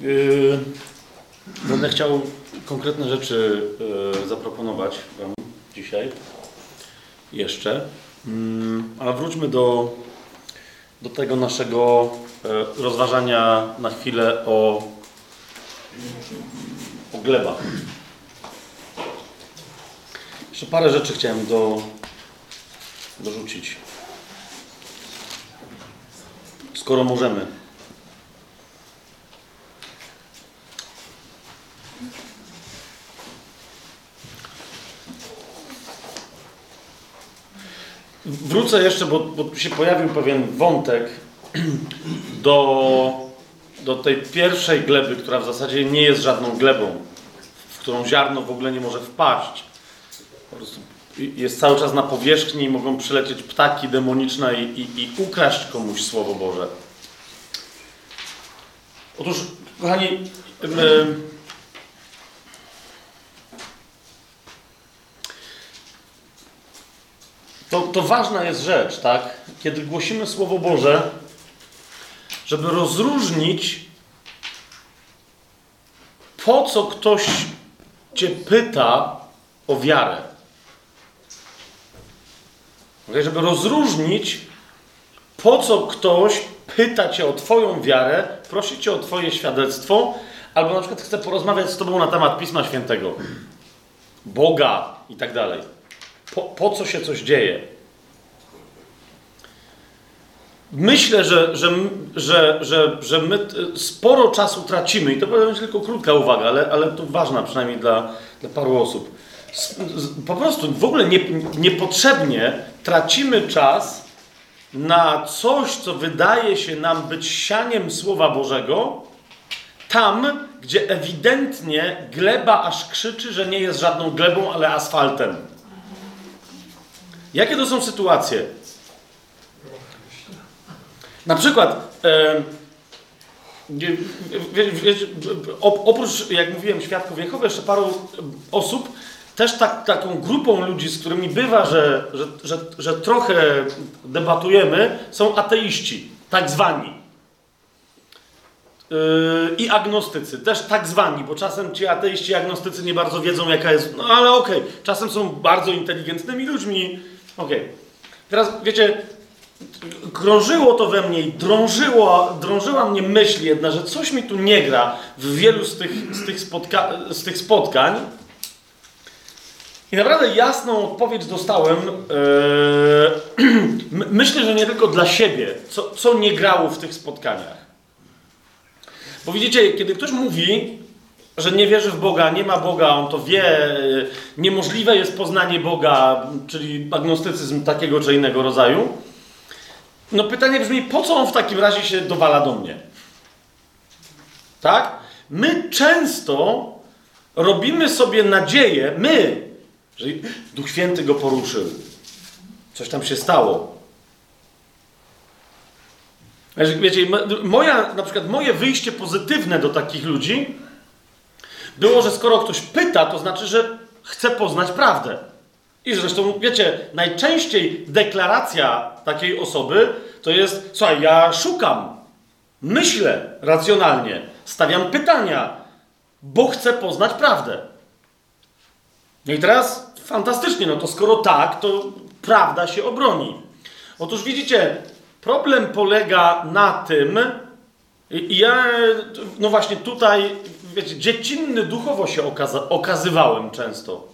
yy, będę chciał konkretne rzeczy yy, zaproponować Wam dzisiaj. Jeszcze. Yy, ale wróćmy do, do tego naszego yy, rozważania na chwilę o, o glebach. Jeszcze parę rzeczy chciałem do, dorzucić. Skoro możemy. Wrócę jeszcze, bo, bo się pojawił pewien wątek do, do tej pierwszej gleby, która w zasadzie nie jest żadną glebą, w którą ziarno w ogóle nie może wpaść. Po prostu jest cały czas na powierzchni i mogą przylecieć ptaki demoniczne i, i, i ukraść komuś Słowo Boże. Otóż, kochani, to, to ważna jest rzecz, tak? Kiedy głosimy Słowo Boże, żeby rozróżnić, po co ktoś Cię pyta o wiarę. Żeby rozróżnić, po co ktoś pyta Cię o Twoją wiarę, prosi Cię o Twoje świadectwo, albo na przykład chce porozmawiać z Tobą na temat Pisma Świętego, Boga i tak dalej. Po, po co się coś dzieje? Myślę, że, że, że, że, że my sporo czasu tracimy, i to będzie tylko krótka uwaga, ale, ale to ważna przynajmniej dla, dla paru osób. Po prostu w ogóle nie, niepotrzebnie tracimy czas na coś, co wydaje się nam być sianiem Słowa Bożego, tam, gdzie ewidentnie gleba aż krzyczy, że nie jest żadną glebą, ale asfaltem. Jakie to są sytuacje? Na przykład, oprócz, jak mówiłem, świadków Jehowy, jeszcze paru osób, też tak, taką grupą ludzi, z którymi bywa, że, że, że, że trochę debatujemy, są ateiści, tak zwani. Yy, I agnostycy, też tak zwani, bo czasem ci ateiści i agnostycy nie bardzo wiedzą, jaka jest. No ale okej, okay, czasem są bardzo inteligentnymi ludźmi. Okej. Okay. Teraz wiecie, krążyło to we mnie i drążyło, drążyła mnie myśl jedna, że coś mi tu nie gra w wielu z tych, z tych, spotka z tych spotkań. I naprawdę jasną odpowiedź dostałem. Yy, myślę, że nie tylko dla siebie, co, co nie grało w tych spotkaniach. Bo widzicie, kiedy ktoś mówi, że nie wierzy w Boga, nie ma Boga, on to wie, niemożliwe jest poznanie Boga, czyli agnostycyzm takiego czy innego rodzaju, no pytanie brzmi, po co on w takim razie się dowala do mnie? Tak? My często robimy sobie nadzieję, my, że Duch Święty go poruszył. Coś tam się stało. Wiecie, moja, na przykład moje wyjście pozytywne do takich ludzi było, że skoro ktoś pyta, to znaczy, że chce poznać prawdę. I zresztą, wiecie, najczęściej deklaracja takiej osoby to jest, słuchaj, ja szukam, myślę racjonalnie, stawiam pytania, bo chcę poznać prawdę. No i teraz fantastycznie, no to skoro tak, to prawda się obroni. Otóż widzicie, problem polega na tym, i ja, no właśnie tutaj, wiecie, dziecinny duchowo się okaza okazywałem często.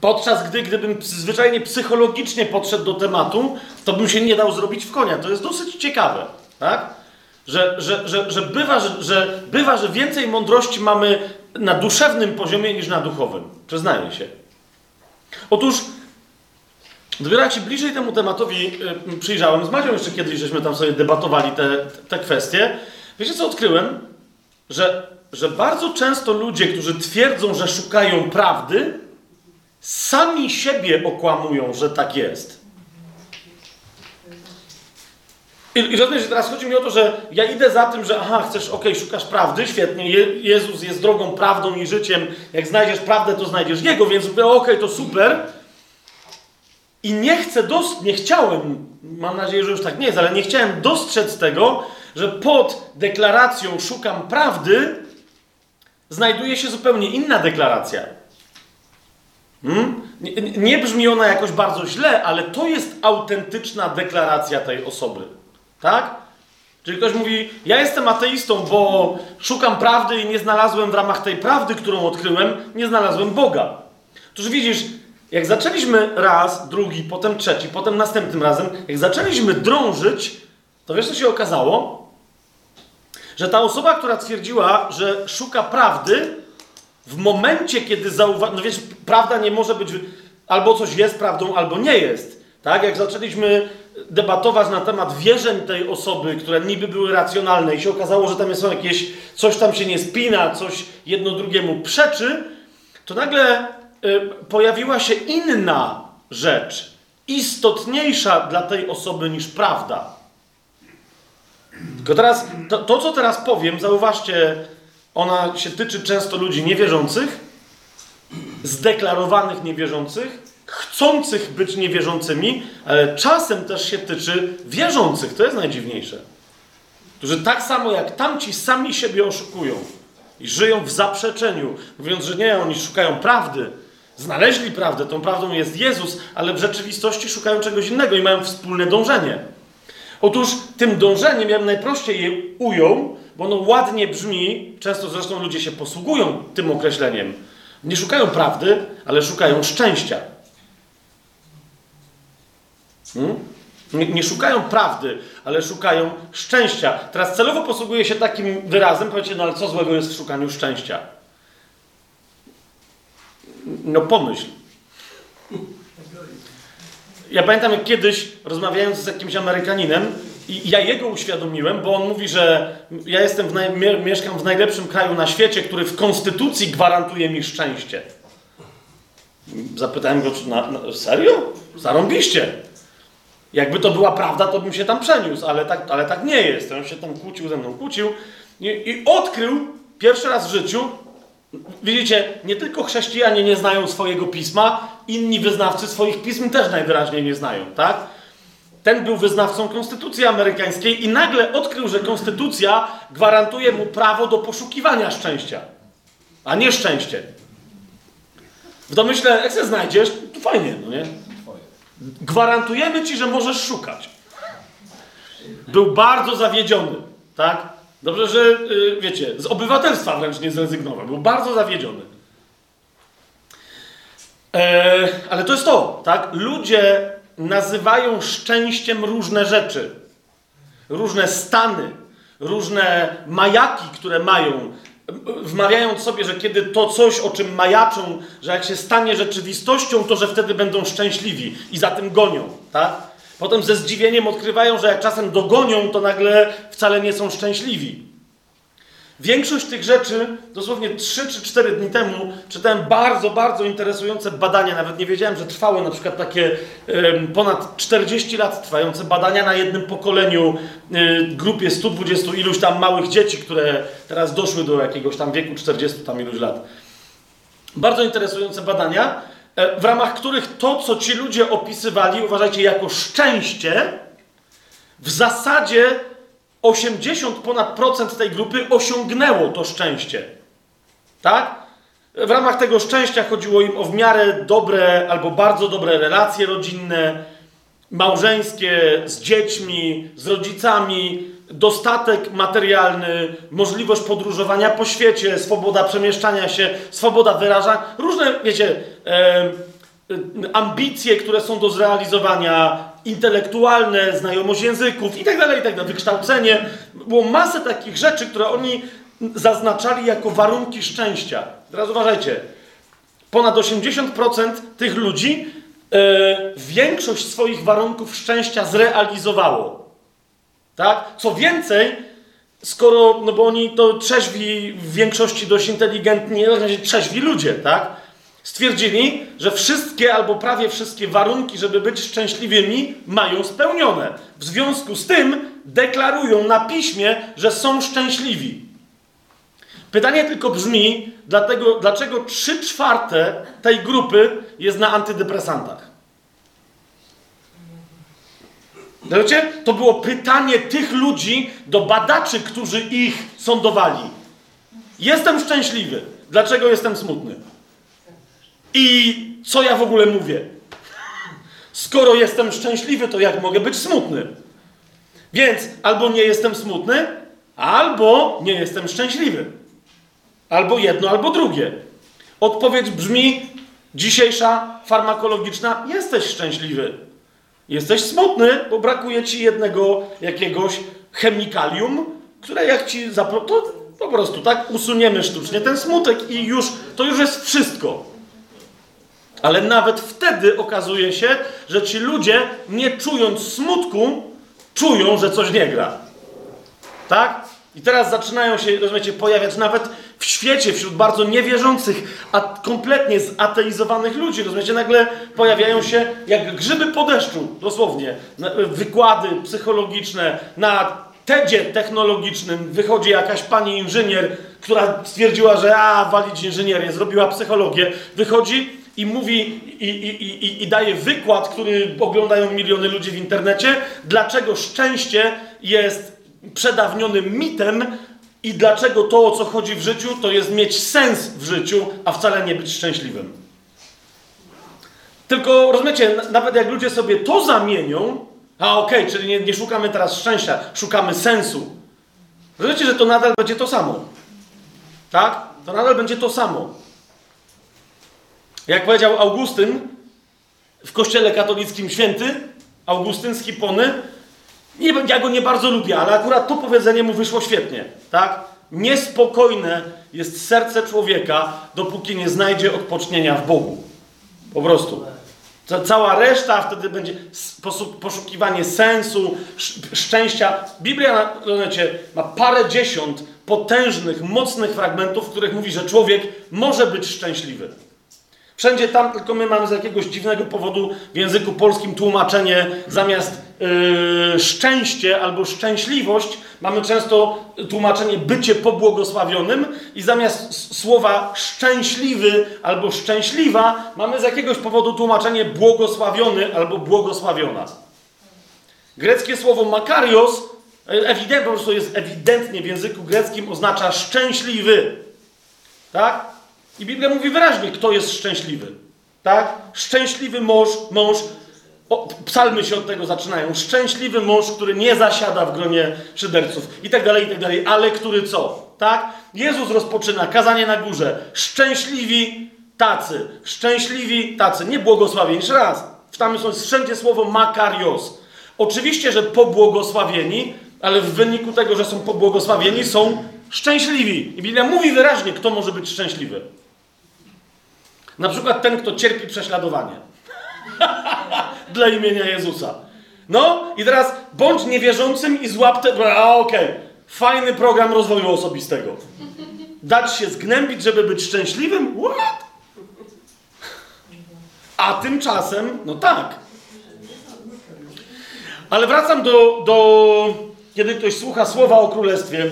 Podczas gdy, gdybym zwyczajnie psychologicznie podszedł do tematu, to bym się nie dał zrobić w konia. To jest dosyć ciekawe, tak? Że, że, że, że, bywa, że, że bywa, że więcej mądrości mamy na duszewnym poziomie niż na duchowym. Przyznaję się. Otóż, dopiero się bliżej temu tematowi y, przyjrzałem, z Macią jeszcze kiedyś żeśmy tam sobie debatowali te, te kwestie, wiecie co odkryłem? Że, że bardzo często ludzie, którzy twierdzą, że szukają prawdy, sami siebie okłamują, że tak jest. I, i że teraz chodzi mi o to, że ja idę za tym, że aha, chcesz, okej, okay, szukasz prawdy, świetnie, Je, Jezus jest drogą, prawdą i życiem, jak znajdziesz prawdę, to znajdziesz Jego, więc okej, okay, to super. I nie chcę, dos- nie chciałem, mam nadzieję, że już tak nie jest, ale nie chciałem dostrzec tego, że pod deklaracją szukam prawdy znajduje się zupełnie inna deklaracja. Hmm? Nie, nie brzmi ona jakoś bardzo źle, ale to jest autentyczna deklaracja tej osoby. Tak? Czyli ktoś mówi, ja jestem ateistą, bo szukam prawdy i nie znalazłem w ramach tej prawdy, którą odkryłem, nie znalazłem Boga. Otóż widzisz, jak zaczęliśmy raz, drugi, potem trzeci, potem następnym razem, jak zaczęliśmy drążyć, to wiesz co się okazało? Że ta osoba, która twierdziła, że szuka prawdy, w momencie, kiedy zauważyła, no wiesz, prawda nie może być, albo coś jest prawdą, albo nie jest. Tak? Jak zaczęliśmy debatować na temat wierzeń tej osoby, które niby były racjonalne i się okazało, że tam są jakieś, coś tam się nie spina, coś jedno drugiemu przeczy, to nagle y, pojawiła się inna rzecz, istotniejsza dla tej osoby niż prawda. Tylko teraz, to, to co teraz powiem, zauważcie, ona się tyczy często ludzi niewierzących, zdeklarowanych niewierzących, chcących być niewierzącymi, ale czasem też się tyczy wierzących. To jest najdziwniejsze. Którzy tak samo jak tamci sami siebie oszukują i żyją w zaprzeczeniu, mówiąc, że nie, oni szukają prawdy. Znaleźli prawdę, tą prawdą jest Jezus, ale w rzeczywistości szukają czegoś innego i mają wspólne dążenie. Otóż tym dążeniem, ja bym najprościej je ujął, bo ono ładnie brzmi, często zresztą ludzie się posługują tym określeniem. Nie szukają prawdy, ale szukają szczęścia. Hmm? Nie, nie, szukają prawdy, ale szukają szczęścia. Teraz celowo posługuję się takim wyrazem, powiecie, no ale co złego jest w szukaniu szczęścia? No pomyśl. Ja pamiętam, jak kiedyś rozmawiając z jakimś Amerykaninem, i ja jego uświadomiłem, bo on mówi, że ja jestem w mieszkam w najlepszym kraju na świecie, który w konstytucji gwarantuje mi szczęście. Zapytałem go, czy na, na serio? Zarąbiście. Jakby to była prawda, to bym się tam przeniósł, ale tak, ale tak nie jest. On się tam kłócił ze mną, kłócił i, i odkrył pierwszy raz w życiu, widzicie, nie tylko chrześcijanie nie znają swojego pisma, inni wyznawcy swoich pism też najwyraźniej nie znają, tak? Ten był wyznawcą konstytucji amerykańskiej i nagle odkrył, że konstytucja gwarantuje mu prawo do poszukiwania szczęścia, a nie szczęście. W domyśle, jak się znajdziesz, to fajnie, no nie? Gwarantujemy ci, że możesz szukać. Był bardzo zawiedziony, tak? Dobrze, że yy, wiecie, z obywatelstwa wręcz nie zrezygnował. Był bardzo zawiedziony. E, ale to jest to, tak? Ludzie nazywają szczęściem różne rzeczy, różne stany, różne majaki, które mają, wmawiając sobie, że kiedy to coś, o czym majaczą, że jak się stanie rzeczywistością, to że wtedy będą szczęśliwi i za tym gonią, tak? Potem ze zdziwieniem odkrywają, że jak czasem dogonią, to nagle wcale nie są szczęśliwi. Większość tych rzeczy, dosłownie 3 czy 4 dni temu, czytałem bardzo, bardzo interesujące badania. Nawet nie wiedziałem, że trwały na przykład takie ponad 40 lat trwające badania na jednym pokoleniu, y, grupie 120 iluś tam małych dzieci, które teraz doszły do jakiegoś tam wieku 40 tam iluś lat. Bardzo interesujące badania, w ramach których to, co ci ludzie opisywali, uważajcie, jako szczęście, w zasadzie 80 ponad procent tej grupy osiągnęło to szczęście. Tak? W ramach tego szczęścia chodziło im o w miarę dobre albo bardzo dobre relacje rodzinne, małżeńskie, z dziećmi, z rodzicami, dostatek materialny, możliwość podróżowania po świecie, swoboda przemieszczania się, swoboda wyrażania, różne, wiecie, e, ambicje, które są do zrealizowania, intelektualne, znajomość języków i tak dalej, tak dalej, wykształcenie. Było masę takich rzeczy, które oni zaznaczali jako warunki szczęścia. Teraz uważajcie, ponad 80% tych ludzi yy, większość swoich warunków szczęścia zrealizowało. Tak? Co więcej, skoro, no bo oni to trzeźwi w większości dość inteligentni, trzeźwi ludzie, tak? Stwierdzili, że wszystkie albo prawie wszystkie warunki, żeby być szczęśliwymi, mają spełnione. W związku z tym deklarują na piśmie, że są szczęśliwi. Pytanie tylko brzmi, dlatego, dlaczego 3 czwarte tej grupy jest na antydepresantach? Wiecie? To było pytanie tych ludzi do badaczy, którzy ich sądowali. Jestem szczęśliwy. Dlaczego jestem smutny? I co ja w ogóle mówię? Skoro jestem szczęśliwy, to jak mogę być smutny? Więc albo nie jestem smutny, albo nie jestem szczęśliwy. Albo jedno, albo drugie. Odpowiedź brzmi dzisiejsza, farmakologiczna: jesteś szczęśliwy. Jesteś smutny, bo brakuje ci jednego jakiegoś chemikalium, które jak ci to po prostu tak usuniemy sztucznie ten smutek i już to już jest wszystko. Ale nawet wtedy okazuje się, że ci ludzie, nie czując smutku, czują, że coś nie gra. Tak? I teraz zaczynają się, rozumiecie, pojawiać nawet w świecie, wśród bardzo niewierzących, a kompletnie zateizowanych ludzi, rozumiecie, nagle pojawiają się jak grzyby po deszczu, dosłownie, wykłady psychologiczne na TEDzie technologicznym wychodzi jakaś pani inżynier, która stwierdziła, że a, walić inżynierię, zrobiła psychologię, wychodzi i mówi i, i, i, i daje wykład, który oglądają miliony ludzi w internecie, dlaczego szczęście jest przedawnionym mitem i dlaczego to, o co chodzi w życiu, to jest mieć sens w życiu, a wcale nie być szczęśliwym. Tylko rozumiecie, nawet jak ludzie sobie to zamienią, a okej, okay, czyli nie, nie szukamy teraz szczęścia, szukamy sensu. Rozumiecie, że to nadal będzie to samo. Tak? To nadal będzie to samo. Jak powiedział Augustyn w kościele katolickim święty, Augustyn z Hipony, nie, ja go nie bardzo lubię, ale akurat to powiedzenie mu wyszło świetnie, tak? Niespokojne jest serce człowieka, dopóki nie znajdzie odpocznienia w Bogu. Po prostu. Cała reszta wtedy będzie poszukiwanie sensu, szczęścia. Biblia ma parę dziesiąt potężnych, mocnych fragmentów, w których mówi, że człowiek może być szczęśliwy. Wszędzie tam, tylko my mamy z jakiegoś dziwnego powodu w języku polskim tłumaczenie zamiast yy, szczęście albo szczęśliwość, mamy często tłumaczenie bycie pobłogosławionym i zamiast słowa szczęśliwy albo szczęśliwa, mamy z jakiegoś powodu tłumaczenie błogosławiony albo błogosławiona. Greckie słowo makarios e, ewidentnie, po prostu jest ewidentnie w języku greckim oznacza szczęśliwy. Tak? I Biblia mówi wyraźnie, kto jest szczęśliwy. Tak? Szczęśliwy mąż, mąż o, psalmy się od tego zaczynają. Szczęśliwy mąż, który nie zasiada w gronie szyderców i tak dalej, i tak dalej, ale który co? Tak? Jezus rozpoczyna kazanie na górze. Szczęśliwi tacy. Szczęśliwi tacy. Nie błogosławieni. Jeszcze raz. Tam jest wszędzie słowo makarios. Oczywiście, że pobłogosławieni, ale w wyniku tego, że są pobłogosławieni, są szczęśliwi. I Biblia mówi wyraźnie, kto może być szczęśliwy. Na przykład ten, kto cierpi prześladowanie. Dla imienia Jezusa. No i teraz bądź niewierzącym i złap te... A okej, okay. fajny program rozwoju osobistego. Dać się zgnębić, żeby być szczęśliwym? What? A tymczasem, no tak. Ale wracam do, do kiedy ktoś słucha słowa o królestwie,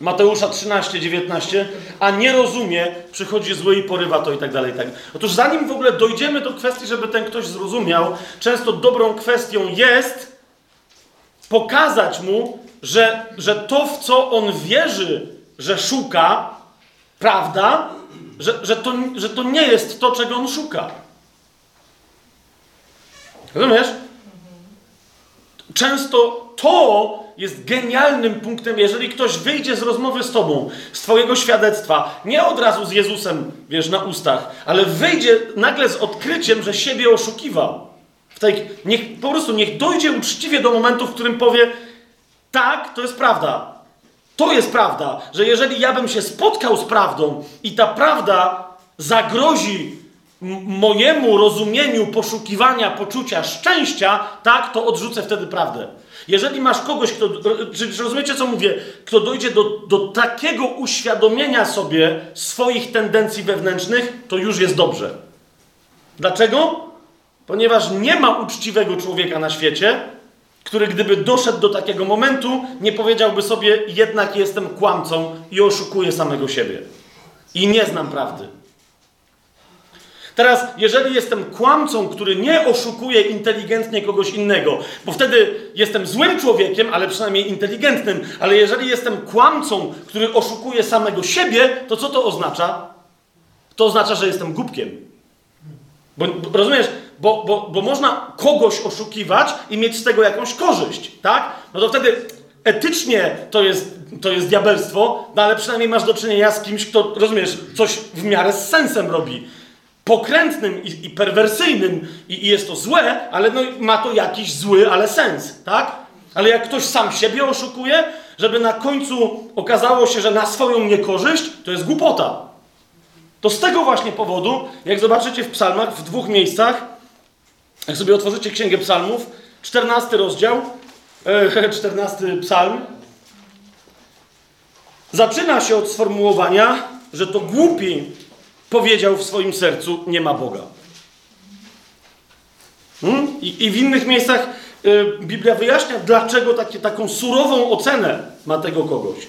Mateusza 13, 19, a nie rozumie, przychodzi zły i porywa to i tak dalej. Tak. Otóż zanim w ogóle dojdziemy do kwestii, żeby ten ktoś zrozumiał, często dobrą kwestią jest pokazać mu, że, że to, w co on wierzy, że szuka, prawda, że, że, to, że to nie jest to, czego on szuka. Rozumiesz? Często to jest genialnym punktem, jeżeli ktoś wyjdzie z rozmowy z tobą, z twojego świadectwa, nie od razu z Jezusem, wiesz, na ustach, ale wyjdzie nagle z odkryciem, że siebie oszukiwał. W tej, niech, po prostu niech dojdzie uczciwie do momentu, w którym powie, tak, to jest prawda. To jest prawda, że jeżeli ja bym się spotkał z prawdą i ta prawda zagrozi mojemu rozumieniu poszukiwania poczucia szczęścia, tak, to odrzucę wtedy prawdę. Jeżeli masz kogoś, kto, czy, rozumiecie co mówię, kto dojdzie do, do takiego uświadomienia sobie swoich tendencji wewnętrznych, to już jest dobrze. Dlaczego? Ponieważ nie ma uczciwego człowieka na świecie, który gdyby doszedł do takiego momentu, nie powiedziałby sobie, jednak jestem kłamcą i oszukuję samego siebie. I nie znam prawdy. Teraz, jeżeli jestem kłamcą, który nie oszukuje inteligentnie kogoś innego, bo wtedy jestem złym człowiekiem, ale przynajmniej inteligentnym, ale jeżeli jestem kłamcą, który oszukuje samego siebie, to co to oznacza? To oznacza, że jestem głupkiem. Bo, rozumiesz, bo, bo, bo można kogoś oszukiwać i mieć z tego jakąś korzyść, tak? No to wtedy etycznie to jest, to jest diabelstwo, no ale przynajmniej masz do czynienia z kimś, kto, rozumiesz, coś w miarę z sensem robi. Pokrętnym i, i perwersyjnym i, i, jest to złe, ale no, ma to jakiś zły, ale sens, tak? Ale jak ktoś sam siebie oszukuje, żeby na końcu okazało się, że na swoją niekorzyść, to jest głupota. To z tego właśnie powodu, jak zobaczycie w psalmach, w dwóch miejscach, jak sobie otworzycie Księgę Psalmów, 14 rozdział, 14 e, psalm, zaczyna się od sformułowania, że to głupi powiedział w swoim sercu, nie ma Boga. Hmm? I, I, w innych miejscach y, Biblia wyjaśnia, dlaczego takie, taką surową ocenę ma tego kogoś.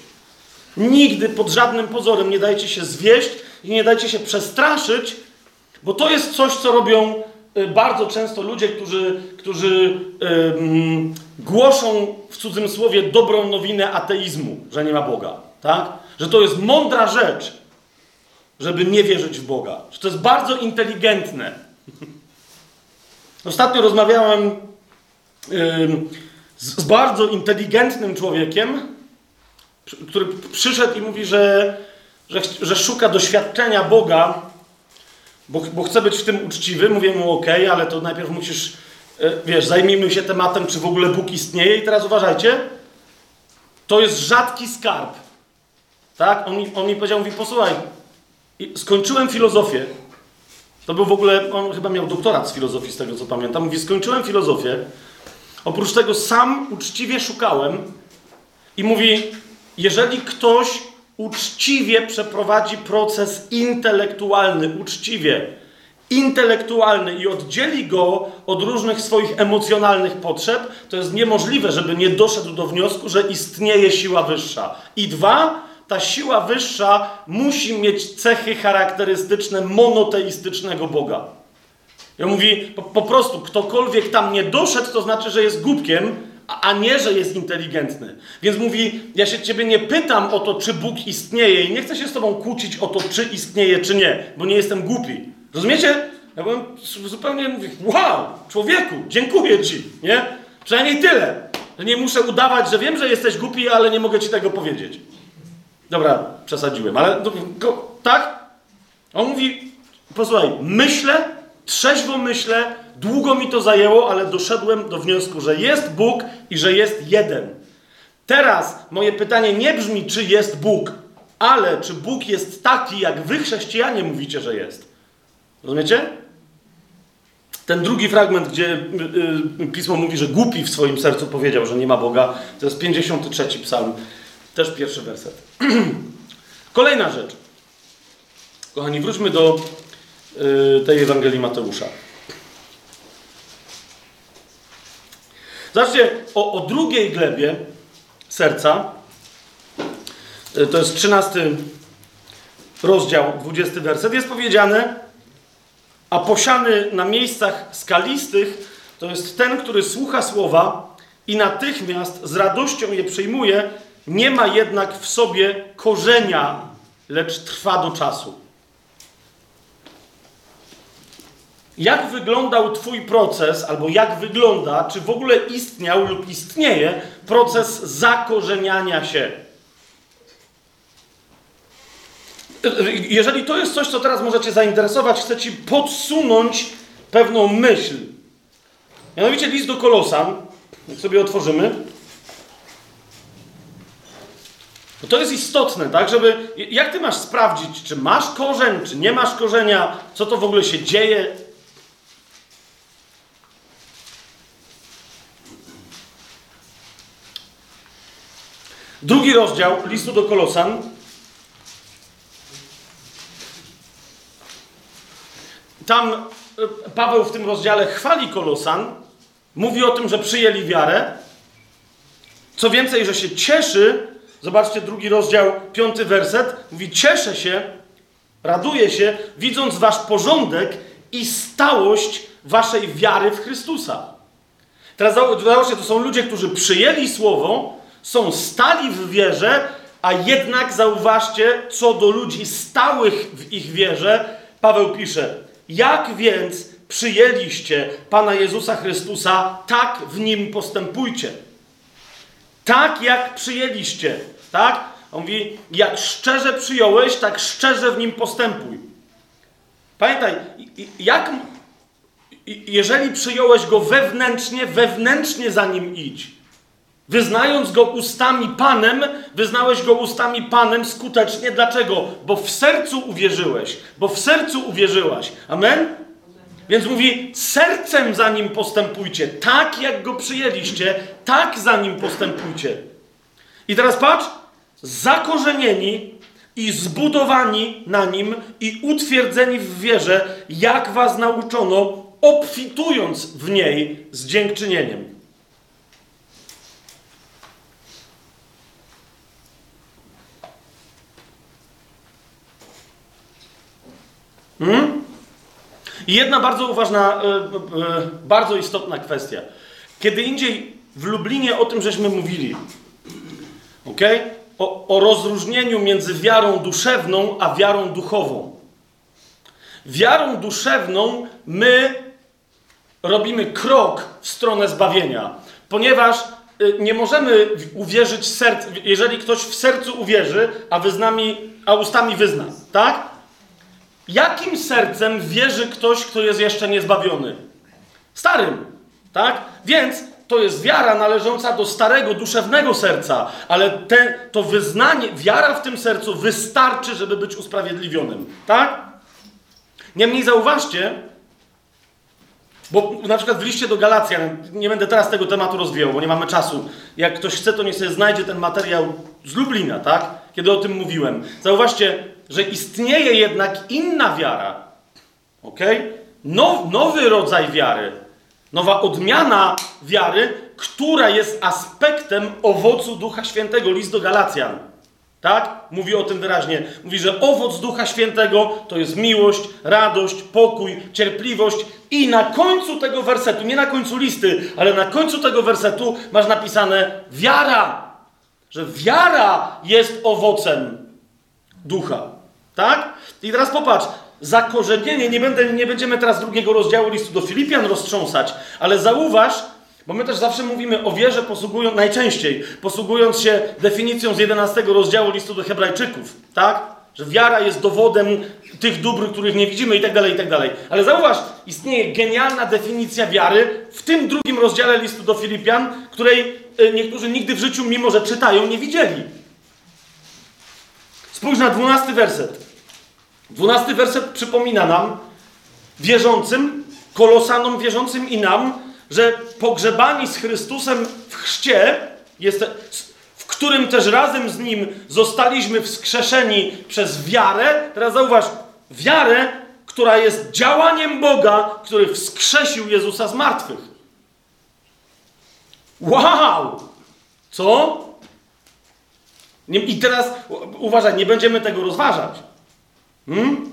Nigdy pod żadnym pozorem nie dajcie się zwieść i nie dajcie się przestraszyć, bo to jest coś, co robią y, bardzo często ludzie, którzy, którzy y, głoszą w cudzym słowie dobrą nowinę ateizmu, że nie ma Boga. Tak? Że to jest mądra rzecz, żeby nie wierzyć w Boga. Że to jest bardzo inteligentne. Ostatnio rozmawiałem z, z bardzo inteligentnym człowiekiem, który przyszedł i mówi, że, że, że szuka doświadczenia Boga, bo, bo chce być w tym uczciwy. Mówię mu, ok, ale to najpierw musisz, e, wiesz, zajmijmy się tematem, czy w ogóle Bóg istnieje. I teraz uważajcie, to jest rzadki skarb. Tak? On mi, on mi powiedział, mówi, posłuchaj, skończyłem filozofię. To był w ogóle, on chyba miał doktorat z filozofii, z tego co pamiętam. Mówi, skończyłem filozofię. Oprócz tego sam uczciwie szukałem i mówi, jeżeli ktoś uczciwie przeprowadzi proces intelektualny, uczciwie, intelektualny i oddzieli go od różnych swoich emocjonalnych potrzeb, to jest niemożliwe, żeby nie doszedł do wniosku, że istnieje siła wyższa. I dwa, ta siła wyższa musi mieć cechy charakterystyczne monoteistycznego Boga. Ja mówi, po, po, prostu ktokolwiek tam nie doszedł, to znaczy, że jest głupkiem, a, a nie, że jest inteligentny. Więc mówi, ja się ciebie nie pytam o to, czy Bóg istnieje i nie chcę się z tobą kłócić o to, czy istnieje, czy nie, bo nie jestem głupi. Rozumiecie? Ja byłem zupełnie, mówię, wow, człowieku, dziękuję ci, nie? Przynajmniej tyle. Nie muszę udawać, że wiem, że jesteś głupi, ale nie mogę ci tego powiedzieć. Dobra, przesadziłem, ale go, tak? On mówi, posłuchaj, myślę, trzeźwo myślę, długo mi to zajęło, ale doszedłem do wniosku, że jest Bóg i że jest jeden. Teraz moje pytanie nie brzmi, czy jest Bóg, ale czy Bóg jest taki, jak wy chrześcijanie mówicie, że jest. Rozumiecie? Ten drugi fragment, gdzie yy, pismo mówi, że głupi w swoim sercu powiedział, że nie ma Boga, to jest 53 psalm. Też pierwszy werset. Kolejna rzecz. Kochani, wróćmy do y, tej Ewangelii Mateusza. Zobaczcie, o, o drugiej glebie serca, y, to jest 13 rozdział, 20 werset, jest powiedziane, a posiany na miejscach skalistych to jest ten, który słucha słowa i natychmiast z radością je przyjmuje, nie ma jednak w sobie korzenia, lecz trwa do czasu. Jak wyglądał Twój proces, albo jak wygląda, czy w ogóle istniał lub istnieje proces zakorzeniania się? Jeżeli to jest coś, co teraz możecie zainteresować, chcę Ci podsunąć pewną myśl. Mianowicie list do Kolosan, jak sobie otworzymy. No to jest istotne, tak, żeby. Jak ty masz sprawdzić, czy masz korzeń, czy nie masz korzenia, co to w ogóle się dzieje? Drugi rozdział listu do Kolosan. Tam e, Paweł w tym rozdziale chwali Kolosan, mówi o tym, że przyjęli wiarę. Co więcej, że się cieszy, Zobaczcie drugi rozdział, piąty werset. Mówi, cieszę się, raduję się, widząc wasz porządek i stałość waszej wiary w Chrystusa. Teraz zobaczcie, to są ludzie, którzy przyjęli słowo, są stali w wierze, a jednak zauważcie, co do ludzi stałych w ich wierze, Paweł pisze: Jak więc przyjęliście Pana Jezusa Chrystusa, tak w nim postępujcie. Tak jak przyjęliście, tak? On mówi, jak szczerze przyjąłeś, tak szczerze w nim postępuj. Pamiętaj, jak, jeżeli przyjąłeś go wewnętrznie, wewnętrznie za nim idź. Wyznając go ustami Panem, wyznałeś go ustami Panem skutecznie. Dlaczego? Bo w sercu uwierzyłeś, bo w sercu uwierzyłaś. Amen? Więc mówi, sercem za nim postępujcie, tak jak go przyjęliście, tak za nim postępujcie. I teraz patrz, zakorzenieni i zbudowani na nim i utwierdzeni w wierze, jak was nauczono, obfitując w niej z dziękczynieniem. Hmm? I jedna bardzo uważna, e, e, bardzo istotna kwestia. Kiedy indziej w Lublinie o tym żeśmy mówili, ok? O, o rozróżnieniu między wiarą duszewną a wiarą duchową. Wiarą duszewną my robimy krok w stronę zbawienia, ponieważ e, nie możemy uwierzyć serc, jeżeli ktoś w sercu uwierzy, a wyznami, a ustami wyzna, tak? Jakim sercem wierzy ktoś, kto jest jeszcze niezbawiony? Starym, tak? Więc to jest wiara należąca do starego, duszewnego serca, ale te, to wyznanie, wiara w tym sercu wystarczy, żeby być usprawiedliwionym, tak? Niemniej zauważcie, bo na przykład w liście do Galacjan, nie będę teraz tego tematu rozwijał, bo nie mamy czasu. Jak ktoś chce, to niech sobie znajdzie ten materiał z Lublina, tak? Kiedy o tym mówiłem. Zauważcie, że istnieje jednak inna wiara. Ok? Now, nowy rodzaj wiary. Nowa odmiana wiary, która jest aspektem owocu Ducha Świętego. List do Galacjan. Tak? Mówi o tym wyraźnie. Mówi, że owoc Ducha Świętego to jest miłość, radość, pokój, cierpliwość. I na końcu tego wersetu, nie na końcu listy, ale na końcu tego wersetu masz napisane wiara. Że wiara jest owocem ducha. Tak? I teraz popatrz, zakorzenienie, nie, będę, nie będziemy teraz drugiego rozdziału listu do Filipian roztrząsać, ale zauważ, bo my też zawsze mówimy o wierze, posługując, najczęściej posługując się definicją z 11 rozdziału listu do Hebrajczyków, tak? Że wiara jest dowodem tych dóbr, których nie widzimy i tak dalej, i tak dalej. Ale zauważ, istnieje genialna definicja wiary w tym drugim rozdziale listu do Filipian, której e, niektórzy nigdy w życiu, mimo że czytają, nie widzieli. Spójrz na dwunasty werset. Dwunasty werset przypomina nam, wierzącym, kolosanom wierzącym i nam, że pogrzebani z Chrystusem w chrzcie, jest, w którym też razem z Nim zostaliśmy wskrzeszeni przez wiarę. Teraz zauważ, wiarę, która jest działaniem Boga, który wskrzesił Jezusa z martwych. Wow! Co? I teraz uważaj, nie będziemy tego rozważać. Hmm?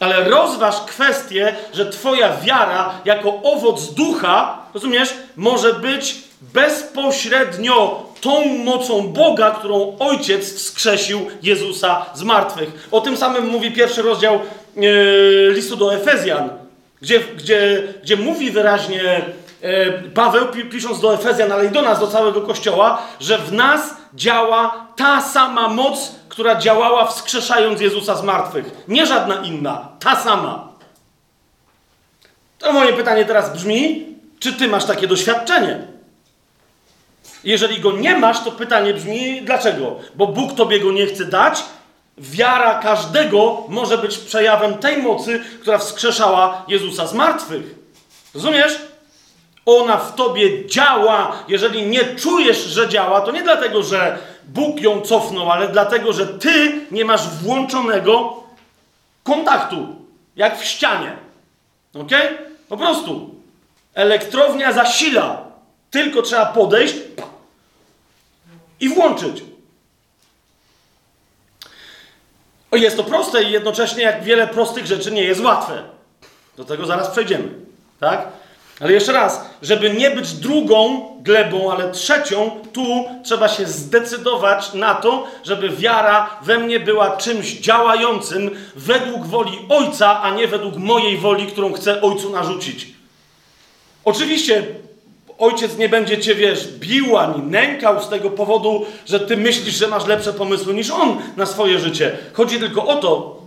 Ale rozważ kwestię, że Twoja wiara jako owoc ducha, rozumiesz, może być bezpośrednio tą mocą Boga, którą Ojciec wskrzesił Jezusa z martwych. O tym samym mówi pierwszy rozdział yy, listu do Efezjan, gdzie, gdzie, gdzie mówi wyraźnie Paweł, pisząc do Efezjan, ale i do nas, do całego Kościoła, że w nas działa ta sama moc, która działała wskrzeszając Jezusa z martwych. Nie żadna inna, ta sama. To moje pytanie teraz brzmi, czy ty masz takie doświadczenie? Jeżeli go nie masz, to pytanie brzmi, dlaczego? Bo Bóg tobie go nie chce dać. Wiara każdego może być przejawem tej mocy, która wskrzeszała Jezusa z martwych. Rozumiesz? Ona w tobie działa. Jeżeli nie czujesz, że działa, to nie dlatego, że Bóg ją cofnął, ale dlatego, że ty nie masz włączonego kontaktu, jak w ścianie. Ok? Po prostu. Elektrownia zasila. Tylko trzeba podejść i włączyć. Jest to proste i jednocześnie, jak wiele prostych rzeczy, nie jest łatwe. Do tego zaraz przejdziemy. Tak? Ale jeszcze raz, żeby nie być drugą glebą, ale trzecią, tu trzeba się zdecydować na to, żeby wiara we mnie była czymś działającym według woli Ojca, a nie według mojej woli, którą chcę Ojcu narzucić. Oczywiście ojciec nie będzie cię, wiesz, bił ani nękał z tego powodu, że ty myślisz, że masz lepsze pomysły niż on na swoje życie. Chodzi tylko o to,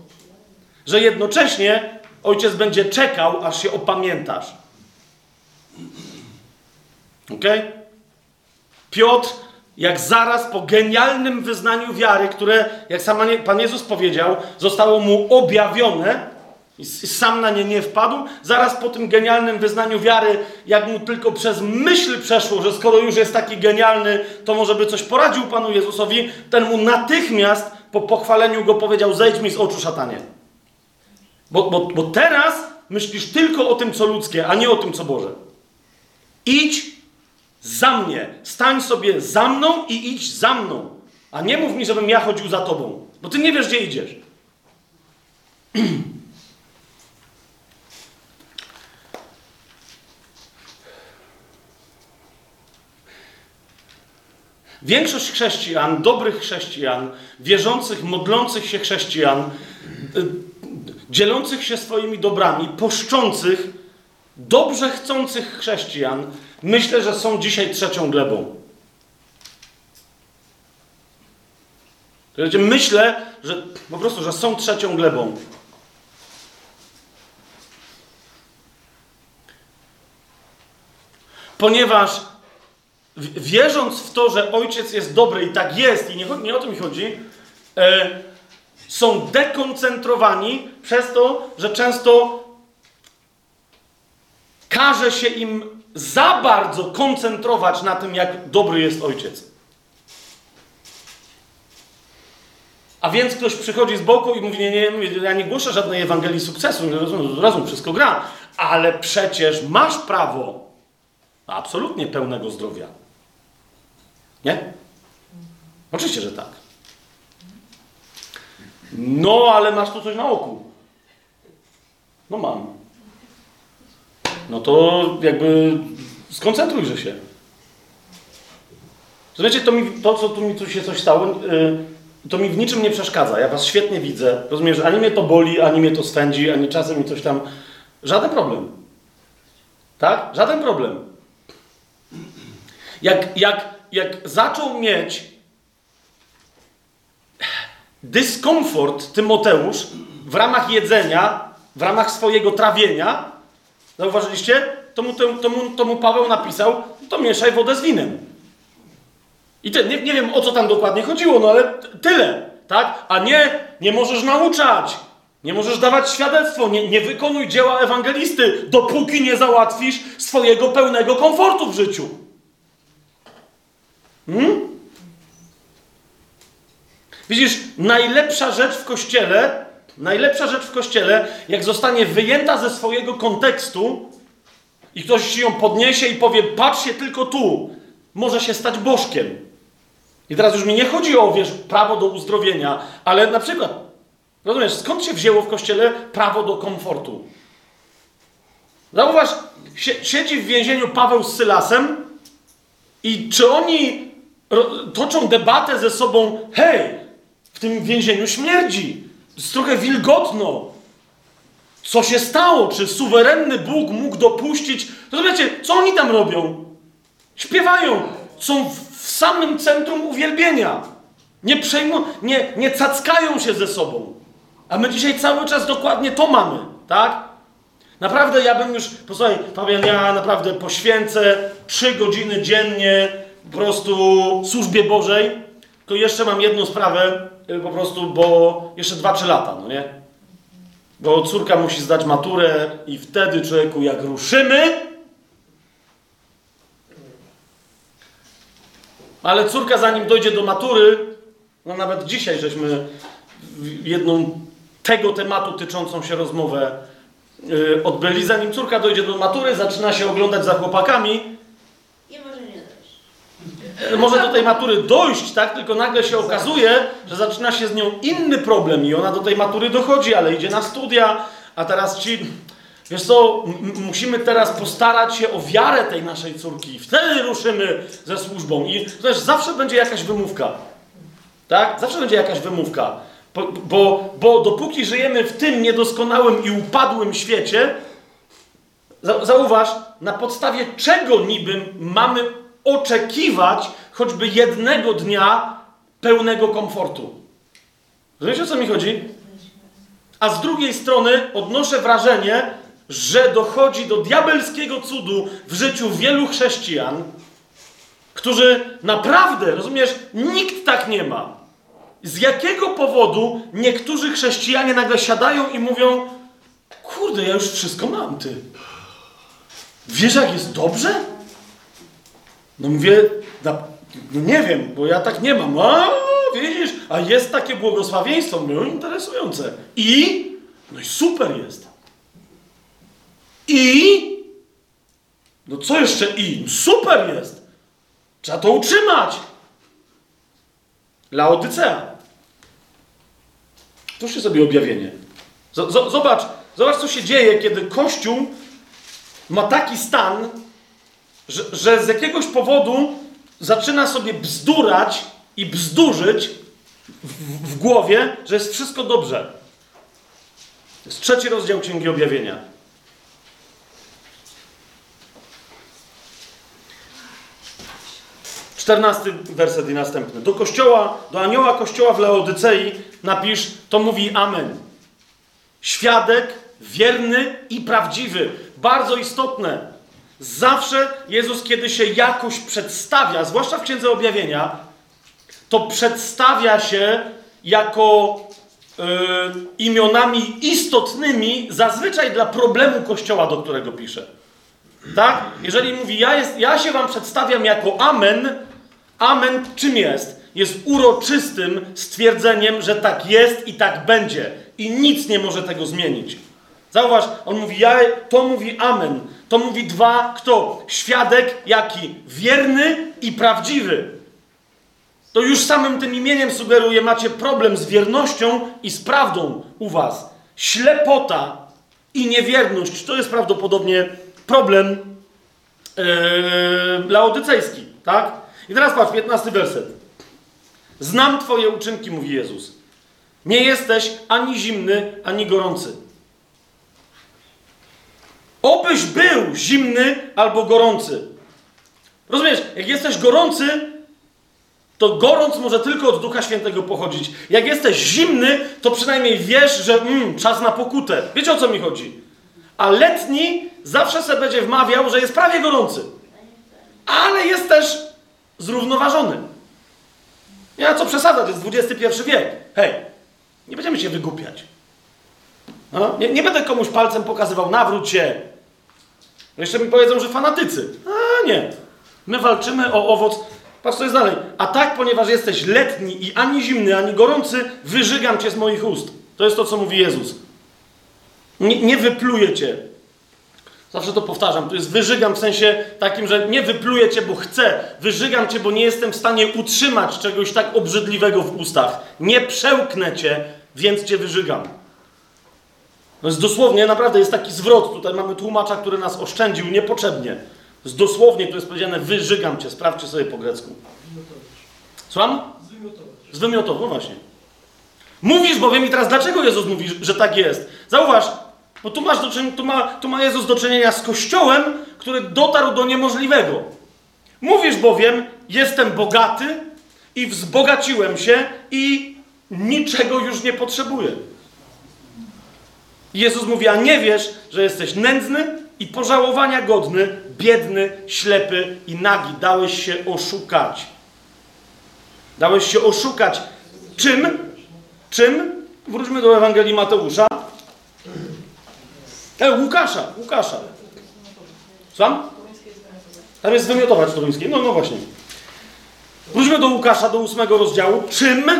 że jednocześnie ojciec będzie czekał, aż się opamiętasz. Ok? Piotr, jak zaraz po genialnym wyznaniu wiary, które, jak sam Pan Jezus powiedział, zostało mu objawione, i sam na nie nie wpadł. Zaraz po tym genialnym wyznaniu wiary, jak mu tylko przez myśl przeszło, że skoro już jest taki genialny, to może by coś poradził Panu Jezusowi, ten mu natychmiast po pochwaleniu go powiedział: Zejdź mi z oczu, szatanie. Bo, bo, bo teraz myślisz tylko o tym, co ludzkie, a nie o tym, co Boże. Idź za mnie. Stań sobie za mną i idź za mną. A nie mów mi, żebym ja chodził za tobą, bo ty nie wiesz, gdzie idziesz. Większość chrześcijan, dobrych chrześcijan, wierzących, modlących się chrześcijan, y, dzielących się swoimi dobrami, poszczących, dobrze chcących chrześcijan, myślę, że są dzisiaj trzecią glebą. Myślę, że po prostu, że są trzecią glebą. Ponieważ wierząc w to, że ojciec jest dobry i tak jest, i nie, nie o to mi chodzi, e, są dekoncentrowani przez to, że często każe się im za bardzo koncentrować na tym, jak dobry jest ojciec. A więc ktoś przychodzi z boku i mówi: Nie, nie, ja nie głoszę żadnej Ewangelii sukcesu, rozum, wszystko gra, ale przecież masz prawo absolutnie pełnego zdrowia. Nie? Oczywiście, że tak. No, ale masz tu coś na oku. No mam. No to jakby skoncentrujże się. Zobaczcie, to, mi, to co tu mi tu się coś stało, yy, to mi w niczym nie przeszkadza. Ja was świetnie widzę. Rozumiem, że ani mnie to boli, ani mnie to swędzi, ani czasem mi coś tam... Żaden problem. Tak? Żaden problem. Jak, jak jak zaczął mieć dyskomfort Tymoteusz w ramach jedzenia, w ramach swojego trawienia, zauważyliście? To mu, to, mu, to mu Paweł napisał, to mieszaj wodę z winem. I te, nie, nie wiem, o co tam dokładnie chodziło, no ale tyle, tak? A nie, nie możesz nauczać, nie możesz dawać świadectwo, nie, nie wykonuj dzieła ewangelisty, dopóki nie załatwisz swojego pełnego komfortu w życiu. Hmm? Widzisz, najlepsza rzecz w kościele, najlepsza rzecz w kościele, jak zostanie wyjęta ze swojego kontekstu i ktoś ją podniesie i powie, patrz się tylko tu, może się stać bożkiem. I teraz już mi nie chodzi o, wiesz, prawo do uzdrowienia, ale na przykład, rozumiesz, skąd się wzięło w kościele prawo do komfortu? Zauważ, siedzi w więzieniu Paweł z Sylasem i czy oni toczą debatę ze sobą, hej, w tym więzieniu śmierdzi, jest trochę wilgotno. Co się stało? Czy suwerenny Bóg mógł dopuścić? To zobaczcie, co oni tam robią? Śpiewają, są w samym centrum uwielbienia. Nie przejmują, nie, nie cackają się ze sobą. A my dzisiaj cały czas dokładnie to mamy, tak? Naprawdę ja bym już, posłuchaj, Fabian, ja naprawdę poświęcę trzy godziny dziennie po prostu służbie Bożej, to jeszcze mam jedną sprawę, po prostu, bo jeszcze 2-3 lata, no nie? Bo córka musi zdać maturę i wtedy, człowieku, jak ruszymy, ale córka zanim dojdzie do matury, no nawet dzisiaj żeśmy jedną tego tematu tyczącą się rozmowę yy, odbyli. Zanim córka dojdzie do matury, zaczyna się oglądać za chłopakami, może do tej matury dojść, tak? Tylko nagle się okazuje, że zaczyna się z nią inny problem i ona do tej matury dochodzi, ale idzie na studia, a teraz ci Wiesz co, musimy teraz postarać się o wiarę tej naszej córki. Wtedy ruszymy ze służbą. I też zawsze będzie jakaś wymówka. Tak? Zawsze będzie jakaś wymówka. Bo, bo, bo dopóki żyjemy w tym niedoskonałym i upadłym świecie, zauważ, na podstawie czego niby mamy oczekiwać choćby jednego dnia pełnego komfortu. Rozumiecie, o co mi chodzi? A z drugiej strony odnoszę wrażenie, że dochodzi do diabelskiego cudu w życiu wielu chrześcijan, którzy naprawdę, rozumiesz, nikt tak nie ma. Z jakiego powodu niektórzy chrześcijanie nagle siadają i mówią: Kurde, ja już wszystko mam, ty. Wiesz, jak jest dobrze? No mówię, no nie wiem, bo ja tak nie mam. A, widzisz, a jest takie błogosławieństwo, no interesujące. I? No i super jest. I? No co jeszcze i? Super jest. Trzeba to utrzymać. Laodycea. Tuż sobie objawienie. Z zobacz, zobacz, co się dzieje, kiedy Kościół ma taki stan, że, że z jakiegoś powodu zaczyna sobie bzdurać i bzdurzyć w, w głowie, że jest wszystko dobrze. To jest trzeci rozdział Księgi Objawienia. Czternasty werset i następny. Do kościoła, do anioła kościoła w Laodycei napisz, to mówi Amen. Świadek, wierny i prawdziwy. Bardzo istotne. Zawsze Jezus, kiedy się jakoś przedstawia, zwłaszcza w Księdze Objawienia, to przedstawia się jako yy, imionami istotnymi, zazwyczaj dla problemu kościoła, do którego pisze. Tak? Jeżeli mówi, ja, jest, ja się wam przedstawiam jako Amen, Amen czym jest? Jest uroczystym stwierdzeniem, że tak jest i tak będzie. I nic nie może tego zmienić. Zauważ, on mówi, ja, to mówi Amen. To mówi dwa, kto? Świadek jaki? Wierny i prawdziwy. To już samym tym imieniem sugeruje, macie problem z wiernością i z prawdą u was. Ślepota i niewierność to jest prawdopodobnie problem yy, laodycejski, tak? I teraz patrz, 15 werset. Znam Twoje uczynki, mówi Jezus. Nie jesteś ani zimny, ani gorący. Obyś był zimny albo gorący. Rozumiesz, jak jesteś gorący, to gorąc może tylko od Ducha Świętego pochodzić. Jak jesteś zimny, to przynajmniej wiesz, że mm, czas na pokutę. Wiecie o co mi chodzi? A letni zawsze sobie będzie wmawiał, że jest prawie gorący. Ale jest też zrównoważony. Nie ma co przesadzać, jest XXI wiek. Hej, nie będziemy się wygłupiać. No, nie, nie, będę komuś palcem pokazywał, nawróć się. Jeszcze mi powiedzą, że fanatycy. A nie. My walczymy o owoc. Patrz, co jest dalej. A tak, ponieważ jesteś letni i ani zimny, ani gorący, wyżygam cię z moich ust. To jest to, co mówi Jezus. Nie, nie wypluję cię. Zawsze to powtarzam. To jest wyżygam w sensie takim, że nie wypluję cię, bo chcę. Wyżygam cię, bo nie jestem w stanie utrzymać czegoś tak obrzydliwego w ustach. Nie przełknę cię, więc cię wyżygam. To jest dosłownie, naprawdę jest taki zwrot. Tutaj mamy tłumacza, który nas oszczędził niepotrzebnie. Z dosłownie tu jest powiedziane wyżygam cię. Sprawdźcie sobie po grecku. Słucham? Zwymiotować. no właśnie. Mówisz bowiem i teraz dlaczego Jezus mówi, że tak jest? Zauważ, bo tu, masz do czynienia, tu, ma, tu ma Jezus do czynienia z Kościołem, który dotarł do niemożliwego. Mówisz bowiem, jestem bogaty i wzbogaciłem się i niczego już nie potrzebuję. Jezus mówi, a nie wiesz, że jesteś nędzny i pożałowania godny, biedny, ślepy i nagi. Dałeś się oszukać. Dałeś się oszukać. Czym? Czym? Wróćmy do Ewangelii Mateusza. E, Łukasza, Łukasza. Słucham? Tam jest wymiotować toruńskie. No, no właśnie. Wróćmy do Łukasza, do ósmego rozdziału. Czym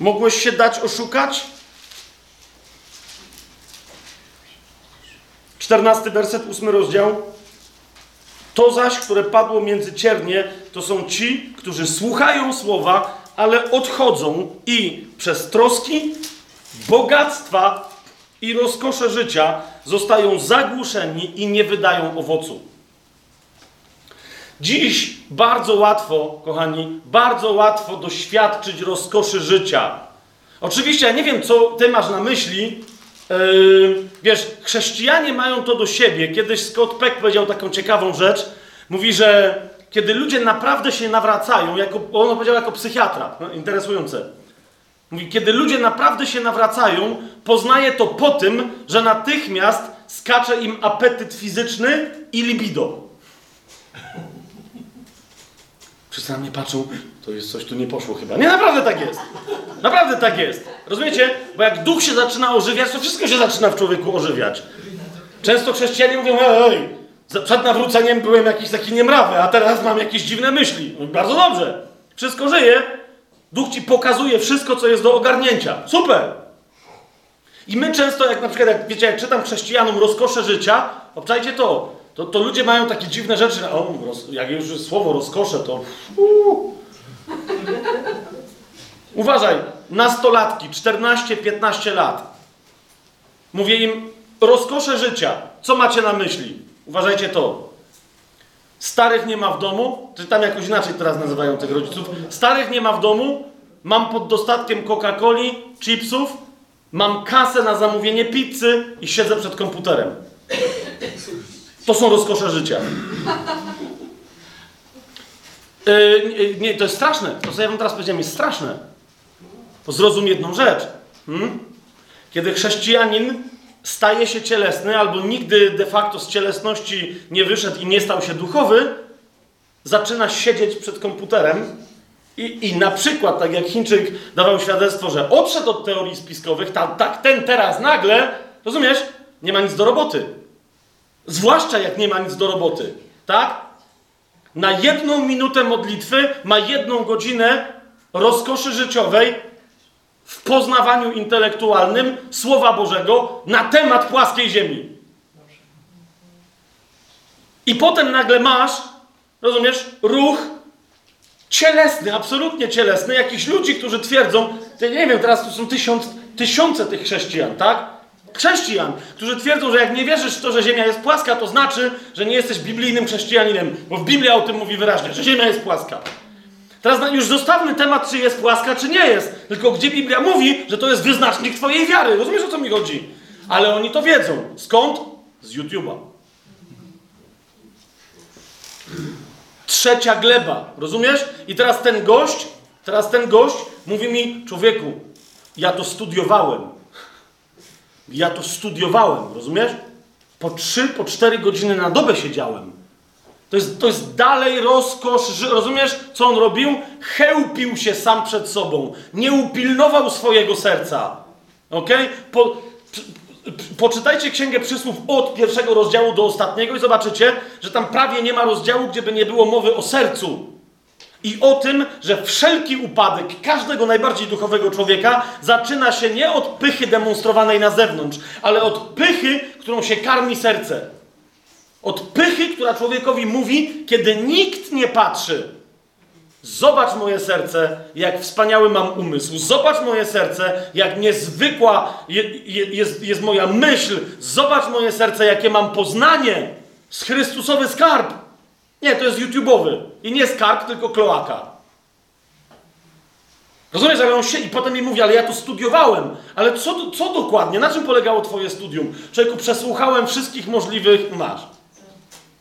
mogłeś się dać oszukać? Czternasty werset, ósmy rozdział. To zaś, które padło między ciernie, to są ci, którzy słuchają słowa, ale odchodzą i przez troski, bogactwa i rozkosze życia zostają zagłuszeni i nie wydają owocu. Dziś bardzo łatwo, kochani, bardzo łatwo doświadczyć rozkoszy życia. Oczywiście ja nie wiem, co ty masz na myśli. Yy, wiesz, chrześcijanie mają to do siebie. Kiedyś Scott Peck powiedział taką ciekawą rzecz. Mówi, że kiedy ludzie naprawdę się nawracają, jako, on powiedział jako psychiatra, no, interesujące. Mówi, kiedy ludzie naprawdę się nawracają, poznaje to po tym, że natychmiast skacze im apetyt fizyczny i libido. Wszyscy na mnie patrzą, to jest coś tu nie poszło chyba. Nie, naprawdę tak jest. Naprawdę tak jest. Rozumiecie? Bo jak duch się zaczyna ożywiać, to wszystko się zaczyna w człowieku ożywiać. Często chrześcijanie mówią, ej, przed nawróceniem byłem jakiś taki niemrawy, a teraz mam jakieś dziwne myśli. No, bardzo dobrze. Wszystko żyje. Duch ci pokazuje wszystko, co jest do ogarnięcia. Super. I my często, jak na przykład, jak wiecie, jak czytam chrześcijanom rozkosze życia, obczajcie to, to, to ludzie mają takie dziwne rzeczy. O, roz, jak już słowo rozkosze, to. Uu. Uważaj, nastolatki, 14-15 lat. Mówię im, rozkosze życia. Co macie na myśli? Uważajcie to. Starych nie ma w domu, czy tam jakoś inaczej teraz nazywają tych rodziców. Starych nie ma w domu, mam pod dostatkiem Coca-Coli, chipsów, mam kasę na zamówienie pizzy i siedzę przed komputerem. To są rozkosze życia. Yy, nie, to jest straszne. To, co ja wam teraz powiedziałem, jest straszne. Zrozum jedną rzecz. Hmm? Kiedy chrześcijanin staje się cielesny, albo nigdy de facto z cielesności nie wyszedł i nie stał się duchowy, zaczyna siedzieć przed komputerem i, i na przykład, tak jak Chińczyk dawał świadectwo, że odszedł od teorii spiskowych, tak ten teraz nagle, rozumiesz, nie ma nic do roboty. Zwłaszcza jak nie ma nic do roboty, tak? Na jedną minutę modlitwy ma jedną godzinę rozkoszy życiowej w poznawaniu intelektualnym Słowa Bożego na temat płaskiej ziemi. I potem nagle masz, rozumiesz, ruch cielesny, absolutnie cielesny, jakichś ludzi, którzy twierdzą, nie wiem, teraz tu są tysiąc, tysiące tych chrześcijan, tak? Chrześcijan, którzy twierdzą, że jak nie wierzysz w to, że Ziemia jest płaska, to znaczy, że nie jesteś biblijnym chrześcijaninem, bo w Biblii o tym mówi wyraźnie, że Ziemia jest płaska. Teraz już zostawmy temat, czy jest płaska, czy nie jest. Tylko gdzie Biblia mówi, że to jest wyznacznik Twojej wiary. Rozumiesz, o co mi chodzi? Ale oni to wiedzą. Skąd? Z YouTube'a. Trzecia gleba. Rozumiesz? I teraz ten gość, teraz ten gość mówi mi, człowieku, ja to studiowałem. Ja to studiowałem, rozumiesz? Po trzy, po cztery godziny na dobę siedziałem. To jest, to jest dalej rozkosz, rozumiesz, co on robił? Chełpił się sam przed sobą. Nie upilnował swojego serca. Ok? Po, poczytajcie Księgę Przysłów od pierwszego rozdziału do ostatniego i zobaczycie, że tam prawie nie ma rozdziału, gdzie by nie było mowy o sercu. I o tym, że wszelki upadek każdego najbardziej duchowego człowieka zaczyna się nie od pychy demonstrowanej na zewnątrz, ale od pychy, którą się karmi serce. Od pychy, która człowiekowi mówi, kiedy nikt nie patrzy. Zobacz moje serce, jak wspaniały mam umysł. Zobacz moje serce, jak niezwykła je, je, jest, jest moja myśl. Zobacz moje serce, jakie mam poznanie. Z Chrystusowy skarb. Nie, to jest YouTube'owy. I nie skarb, tylko kloaka. Rozumiesz, ale on się i potem mi mówi, ale ja to studiowałem. Ale co, co dokładnie? Na czym polegało twoje studium? Człowieku, przesłuchałem wszystkich możliwych... Masz.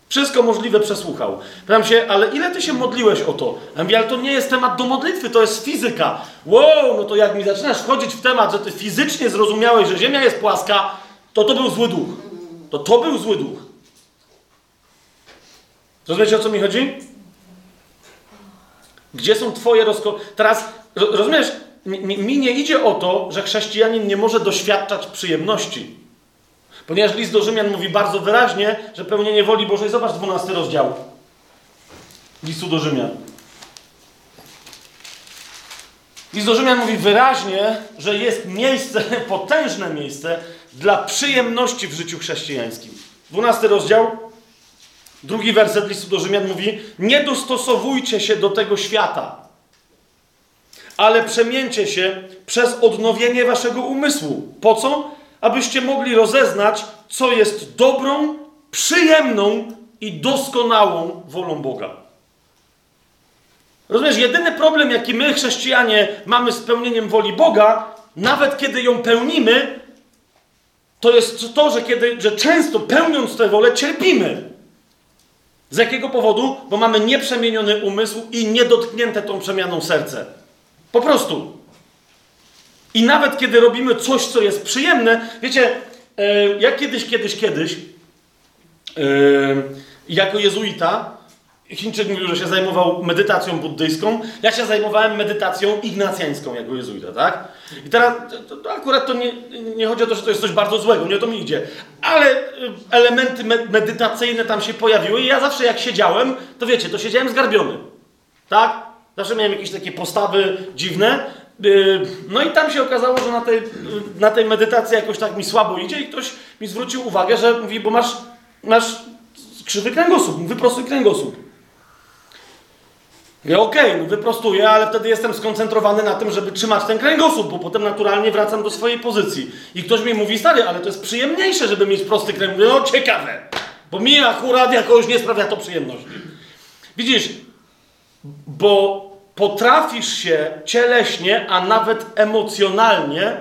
Wszystko możliwe przesłuchał. Pytam się, ale ile ty się modliłeś o to? Ja mówię, ale to nie jest temat do modlitwy, to jest fizyka. Wow, no to jak mi zaczynasz wchodzić w temat, że ty fizycznie zrozumiałeś, że Ziemia jest płaska, to to był zły duch. To to był zły duch. Rozumiecie, o co mi chodzi? Gdzie są twoje rozko... Teraz, rozumiesz, mi, nie idzie o to, że chrześcijanin nie może doświadczać przyjemności. Ponieważ list do Rzymian mówi bardzo wyraźnie, że pełnienie woli Bożej, zobacz 12 rozdział listu do Rzymian. List do Rzymian mówi wyraźnie, że jest miejsce, potężne miejsce dla przyjemności w życiu chrześcijańskim. 12 rozdział, drugi werset listu do Rzymian mówi: Nie dostosowujcie się do tego świata, ale przemieńcie się przez odnowienie waszego umysłu. Po co? abyście mogli rozeznać, co jest dobrą, przyjemną i doskonałą wolą Boga. Rozumiesz, jedyny problem, jaki my, chrześcijanie, mamy z pełnieniem woli Boga, nawet kiedy ją pełnimy, to jest to, że, kiedy, że często pełniąc tę wolę, cierpimy. Z jakiego powodu? Bo mamy nieprzemieniony umysł i niedotknięte tą przemianą serce. Po prostu. I nawet kiedy robimy coś, co jest przyjemne, wiecie, e, ja kiedyś, kiedyś, kiedyś, e, jako jezuita, Chińczyk mówił, że się zajmował medytacją buddyjską. Ja się zajmowałem medytacją ignacjańską jako jezuita, tak? I teraz to, to akurat to nie, nie chodzi o to, że to jest coś bardzo złego, nie o to mi idzie. Ale y, elementy me medytacyjne tam się pojawiły i ja zawsze jak siedziałem, to wiecie, to siedziałem zgarbiony. Tak? Zawsze miałem jakieś takie postawy dziwne. Y, no i tam się okazało, że na tej, y, na tej medytacji jakoś tak mi słabo idzie i ktoś mi zwrócił uwagę, że mówi, bo masz, masz krzywy kręgosłup, wyprostuj kręgosłup. Mówię, okej, okay, no wyprostuję, ale wtedy jestem skoncentrowany na tym, żeby trzymać ten kręgosłup, bo potem naturalnie wracam do swojej pozycji. I ktoś mi mówi, stary, ale to jest przyjemniejsze, żeby mieć prosty kręgosłup. No ciekawe, bo mi akurat jakoś nie sprawia to przyjemności. Widzisz, bo potrafisz się cieleśnie, a nawet emocjonalnie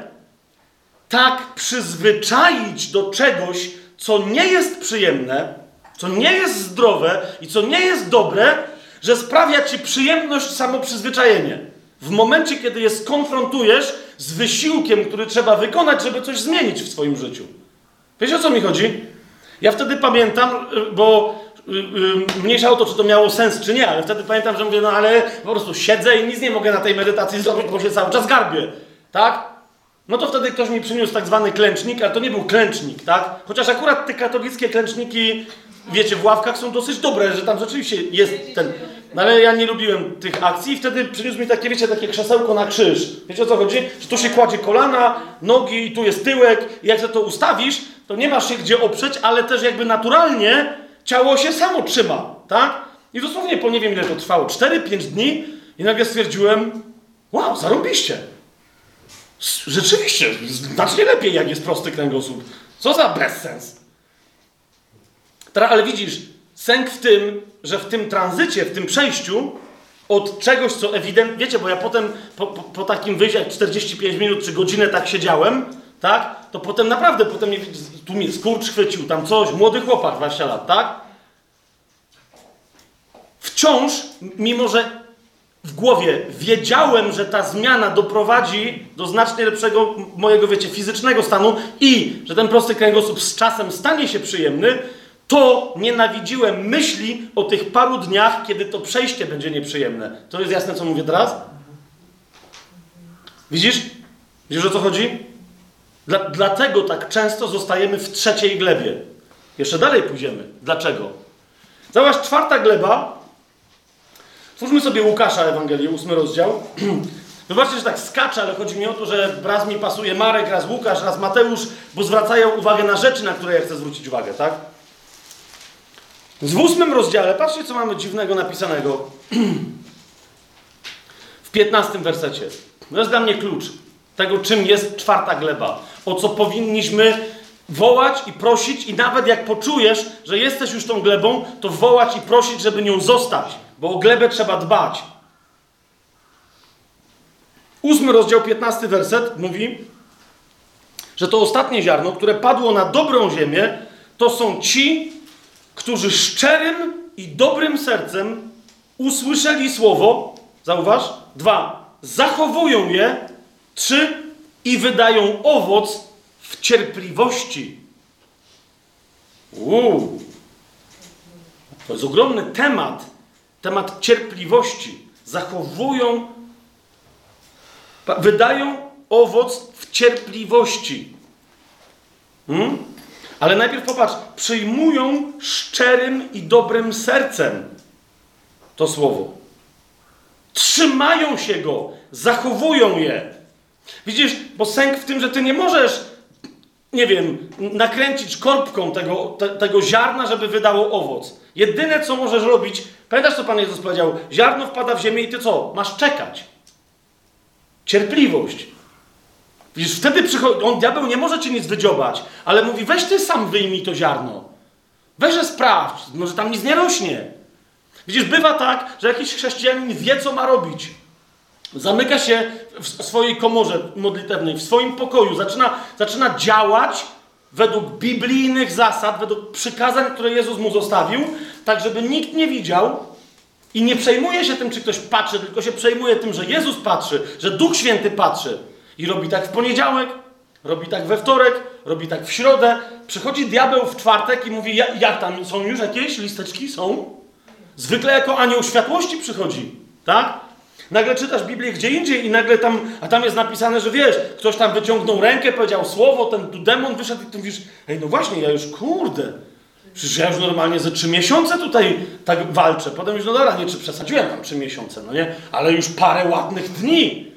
tak przyzwyczaić do czegoś, co nie jest przyjemne, co nie jest zdrowe i co nie jest dobre, że sprawia ci przyjemność samo przyzwyczajenie. W momencie, kiedy je skonfrontujesz z wysiłkiem, który trzeba wykonać, żeby coś zmienić w swoim życiu. Wiesz o co mi chodzi? Ja wtedy pamiętam, y, bo y, y, mniejsza o to, czy to miało sens, czy nie, ale wtedy pamiętam, że mówię, no ale po prostu siedzę i nic nie mogę na tej medytacji zrobić, bo się cały czas garbię. Tak? No to wtedy ktoś mi przyniósł tak zwany klęcznik, ale to nie był klęcznik, tak? Chociaż akurat te katolickie klęczniki wiecie, w ławkach są dosyć dobre, że tam rzeczywiście jest ten. No ale ja nie lubiłem tych akcji i wtedy przyniósł mi takie, wiecie, takie krzesełko na krzyż. Wiecie o co chodzi? Że tu się kładzie kolana, nogi, i tu jest tyłek i jak się to ustawisz, to nie masz się gdzie oprzeć, ale też jakby naturalnie ciało się samo trzyma, tak? I dosłownie po nie wiem ile to trwało, 4-5 dni i nagle stwierdziłem, wow, zarobiście. Rzeczywiście, znacznie lepiej jak jest prosty kręgosłup. Co za bezsens. Ale widzisz, sęk w tym, że w tym tranzycie, w tym przejściu od czegoś, co ewidentnie, wiecie, bo ja potem po, po, po, takim wyjściu, jak 45 minut czy godzinę tak siedziałem, tak, to potem naprawdę, potem mnie, tu mnie skurcz chwycił, tam coś, młody chłopak, 20 lat, tak? Wciąż, mimo że w głowie wiedziałem, że ta zmiana doprowadzi do znacznie lepszego mojego, wiecie, fizycznego stanu i że ten prosty kręgosłup z czasem stanie się przyjemny, to nienawidziłem myśli o tych paru dniach, kiedy to przejście będzie nieprzyjemne. To jest jasne, co mówię teraz? Widzisz? Widzisz o co chodzi? Dla, dlatego tak często zostajemy w trzeciej glebie. Jeszcze dalej pójdziemy. Dlaczego? Zobacz, czwarta gleba. Twórzmy sobie Łukasza Ewangelię, ósmy rozdział. Zobaczcie, że tak skacze, ale chodzi mi o to, że raz mi pasuje Marek, raz Łukasz, raz Mateusz, bo zwracają uwagę na rzeczy, na które ja chcę zwrócić uwagę, tak? W ósmym rozdziale, patrzcie, co mamy dziwnego napisanego. W piętnastym wersecie. To jest dla mnie klucz tego, czym jest czwarta gleba. O co powinniśmy wołać i prosić, i nawet jak poczujesz, że jesteś już tą glebą, to wołać i prosić, żeby nią zostać, bo o glebę trzeba dbać. Ósmy rozdział, piętnasty werset mówi, że to ostatnie ziarno, które padło na dobrą ziemię, to są ci, którzy szczerym i dobrym sercem usłyszeli słowo, zauważ, dwa, zachowują je, trzy, i wydają owoc w cierpliwości. Uuu. To jest ogromny temat. Temat cierpliwości. Zachowują, wydają owoc w cierpliwości. Hmm? Ale najpierw popatrz, przyjmują szczerym i dobrym sercem to słowo. Trzymają się go, zachowują je. Widzisz, bo sęk w tym, że ty nie możesz, nie wiem, nakręcić korbką tego, te, tego ziarna, żeby wydało owoc. Jedyne, co możesz robić, pamiętasz, co Pan Jezus powiedział? Ziarno wpada w ziemię i ty co? Masz czekać. Cierpliwość. Widzisz, wtedy przychodzi, on, diabeł nie może cię nic wydziobać, ale mówi, weź ty sam wyjmij to ziarno. Weź sprawdź, może tam nic nie rośnie. Widzisz, bywa tak, że jakiś chrześcijanin wie, co ma robić. Zamyka się w swojej komorze modlitewnej, w swoim pokoju, zaczyna, zaczyna działać według biblijnych zasad, według przykazań, które Jezus mu zostawił, tak żeby nikt nie widział i nie przejmuje się tym, czy ktoś patrzy, tylko się przejmuje tym, że Jezus patrzy, że Duch Święty patrzy. I robi tak w poniedziałek, robi tak we wtorek, robi tak w środę. Przychodzi diabeł w czwartek i mówi, jak tam, są już jakieś listeczki? Są? Zwykle jako anioł światłości przychodzi, tak? Nagle czytasz Biblię gdzie indziej i nagle tam, a tam jest napisane, że wiesz, ktoś tam wyciągnął rękę, powiedział słowo, ten demon wyszedł i ty mówisz, ej, no właśnie, ja już, kurde, przecież ja już normalnie ze trzy miesiące tutaj tak walczę. Potem już, no dobra, nie, czy przesadziłem tam trzy miesiące, no nie, ale już parę ładnych dni.